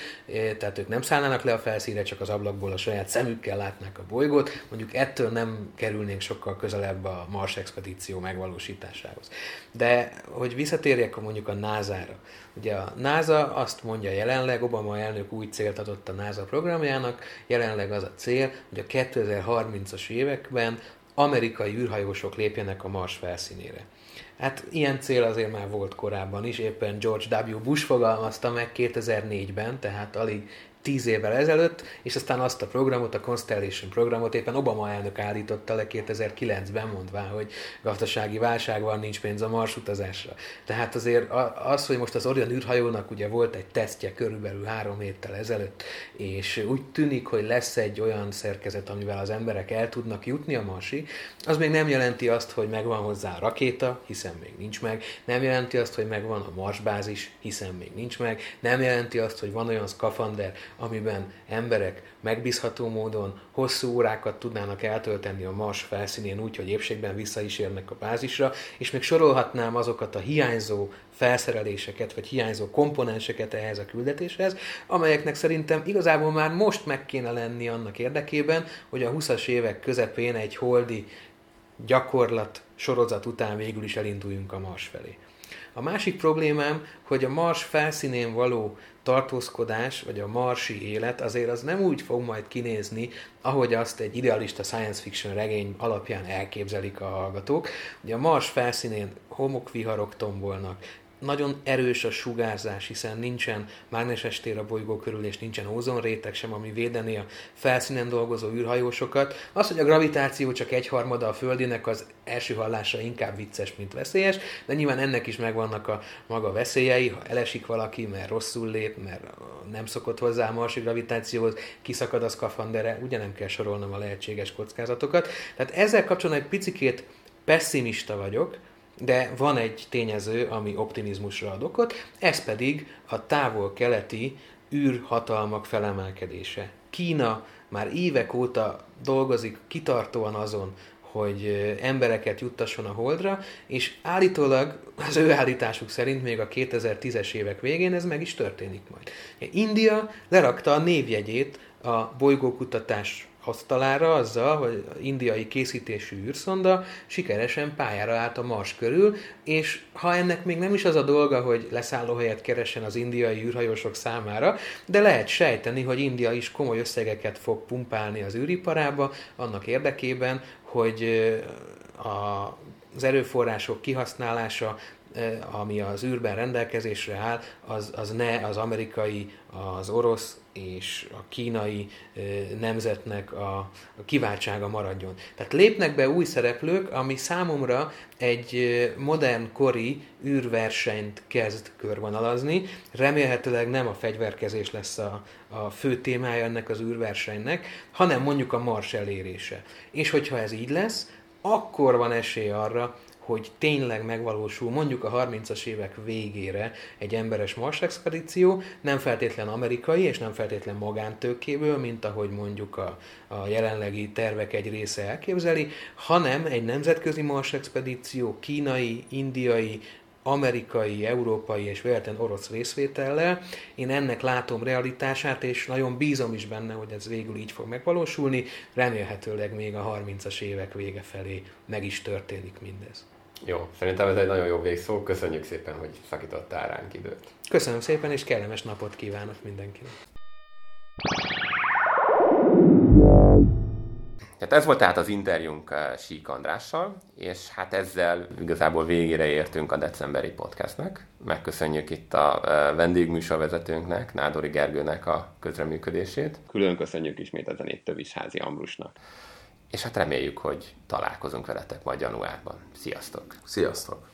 tehát ők nem szállnának le a felszínre, csak az ablakból a saját szemükkel látnák a bolygót, mondjuk ettől nem kerülnénk sokkal közelebb a Mars expedíció megvalósításához. De hogy visszatérjek mondjuk a NASA-ra. Ugye a NASA azt mondja jelenleg, Obama elnök új célt adott a NASA programjának, jelenleg az a cél, hogy a 2030-as években amerikai űrhajósok lépjenek a Mars felszínére. Hát ilyen cél azért már volt korábban is, éppen George W. Bush fogalmazta meg 2004-ben, tehát alig tíz évvel ezelőtt, és aztán azt a programot, a Constellation programot éppen Obama elnök állította le 2009-ben, mondván, hogy gazdasági válság van, nincs pénz a Mars utazásra. Tehát azért az, hogy most az Orion űrhajónak ugye volt egy tesztje körülbelül három héttel ezelőtt, és úgy tűnik, hogy lesz egy olyan szerkezet, amivel az emberek el tudnak jutni a Marsig, az még nem jelenti azt, hogy megvan hozzá a rakéta, hiszen még nincs meg, nem jelenti azt, hogy megvan a Marsbázis, hiszen még nincs meg, nem jelenti azt, hogy van olyan skafander, amiben emberek megbízható módon hosszú órákat tudnának eltölteni a Mars felszínén úgy, hogy épségben vissza is érnek a bázisra, és még sorolhatnám azokat a hiányzó felszereléseket, vagy hiányzó komponenseket ehhez a küldetéshez, amelyeknek szerintem igazából már most meg kéne lenni annak érdekében, hogy a 20-as évek közepén egy holdi gyakorlat sorozat után végül is elinduljunk a Mars felé. A másik problémám, hogy a Mars felszínén való tartózkodás, vagy a marsi élet azért az nem úgy fog majd kinézni, ahogy azt egy idealista science fiction regény alapján elképzelik a hallgatók. Ugye a Mars felszínén homokviharok tombolnak, nagyon erős a sugárzás, hiszen nincsen mágneses tér a bolygó körül, és nincsen ózonréteg sem, ami védeni a felszínen dolgozó űrhajósokat. Az, hogy a gravitáció csak egyharmada a Földinek, az első hallásra inkább vicces, mint veszélyes, de nyilván ennek is megvannak a maga veszélyei, ha elesik valaki, mert rosszul lép, mert nem szokott hozzá a marsi gravitációhoz, kiszakad a szkafandere, ugye nem kell sorolnom a lehetséges kockázatokat. Tehát ezzel kapcsolatban egy picikét pessimista vagyok, de van egy tényező, ami optimizmusra ad okot, ez pedig a távol-keleti űrhatalmak felemelkedése. Kína már évek óta dolgozik kitartóan azon, hogy embereket juttasson a Holdra, és állítólag az ő állításuk szerint még a 2010-es évek végén ez meg is történik majd. India lerakta a névjegyét a bolygókutatás asztalára azzal, hogy indiai készítésű űrszonda sikeresen pályára állt a Mars körül, és ha ennek még nem is az a dolga, hogy leszállóhelyet keresen az indiai űrhajósok számára, de lehet sejteni, hogy India is komoly összegeket fog pumpálni az űriparába annak érdekében, hogy a az erőforrások kihasználása ami az űrben rendelkezésre áll, az, az ne az amerikai, az orosz és a kínai nemzetnek a, a kiváltsága maradjon. Tehát lépnek be új szereplők, ami számomra egy modern kori űrversenyt kezd körvonalazni. Remélhetőleg nem a fegyverkezés lesz a, a fő témája ennek az űrversenynek, hanem mondjuk a mars elérése. És hogyha ez így lesz, akkor van esély arra, hogy tényleg megvalósul mondjuk a 30-as évek végére egy emberes Mars expedíció, nem feltétlen amerikai és nem feltétlen magántőkéből, mint ahogy mondjuk a, a jelenlegi tervek egy része elképzeli, hanem egy nemzetközi Mars expedíció kínai, indiai, amerikai, európai és véletlen orosz részvétellel. Én ennek látom realitását, és nagyon bízom is benne, hogy ez végül így fog megvalósulni. Remélhetőleg még a 30-as évek vége felé meg is történik mindez. Jó, szerintem ez egy nagyon jó végszó. Köszönjük szépen, hogy szakítottál ránk időt. Köszönöm szépen, és kellemes napot kívánok mindenkinek. Tehát ez volt tehát az interjúnk eh, Sík Andrással, és hát ezzel igazából végére értünk a decemberi podcastnek. Megköszönjük itt a eh, vendégműsorvezetőnknek, Nádori Gergőnek a közreműködését. Külön köszönjük ismét a zenét Tövis Házi Ambrusnak és hát reméljük, hogy találkozunk veletek majd januárban. Sziasztok! Sziasztok!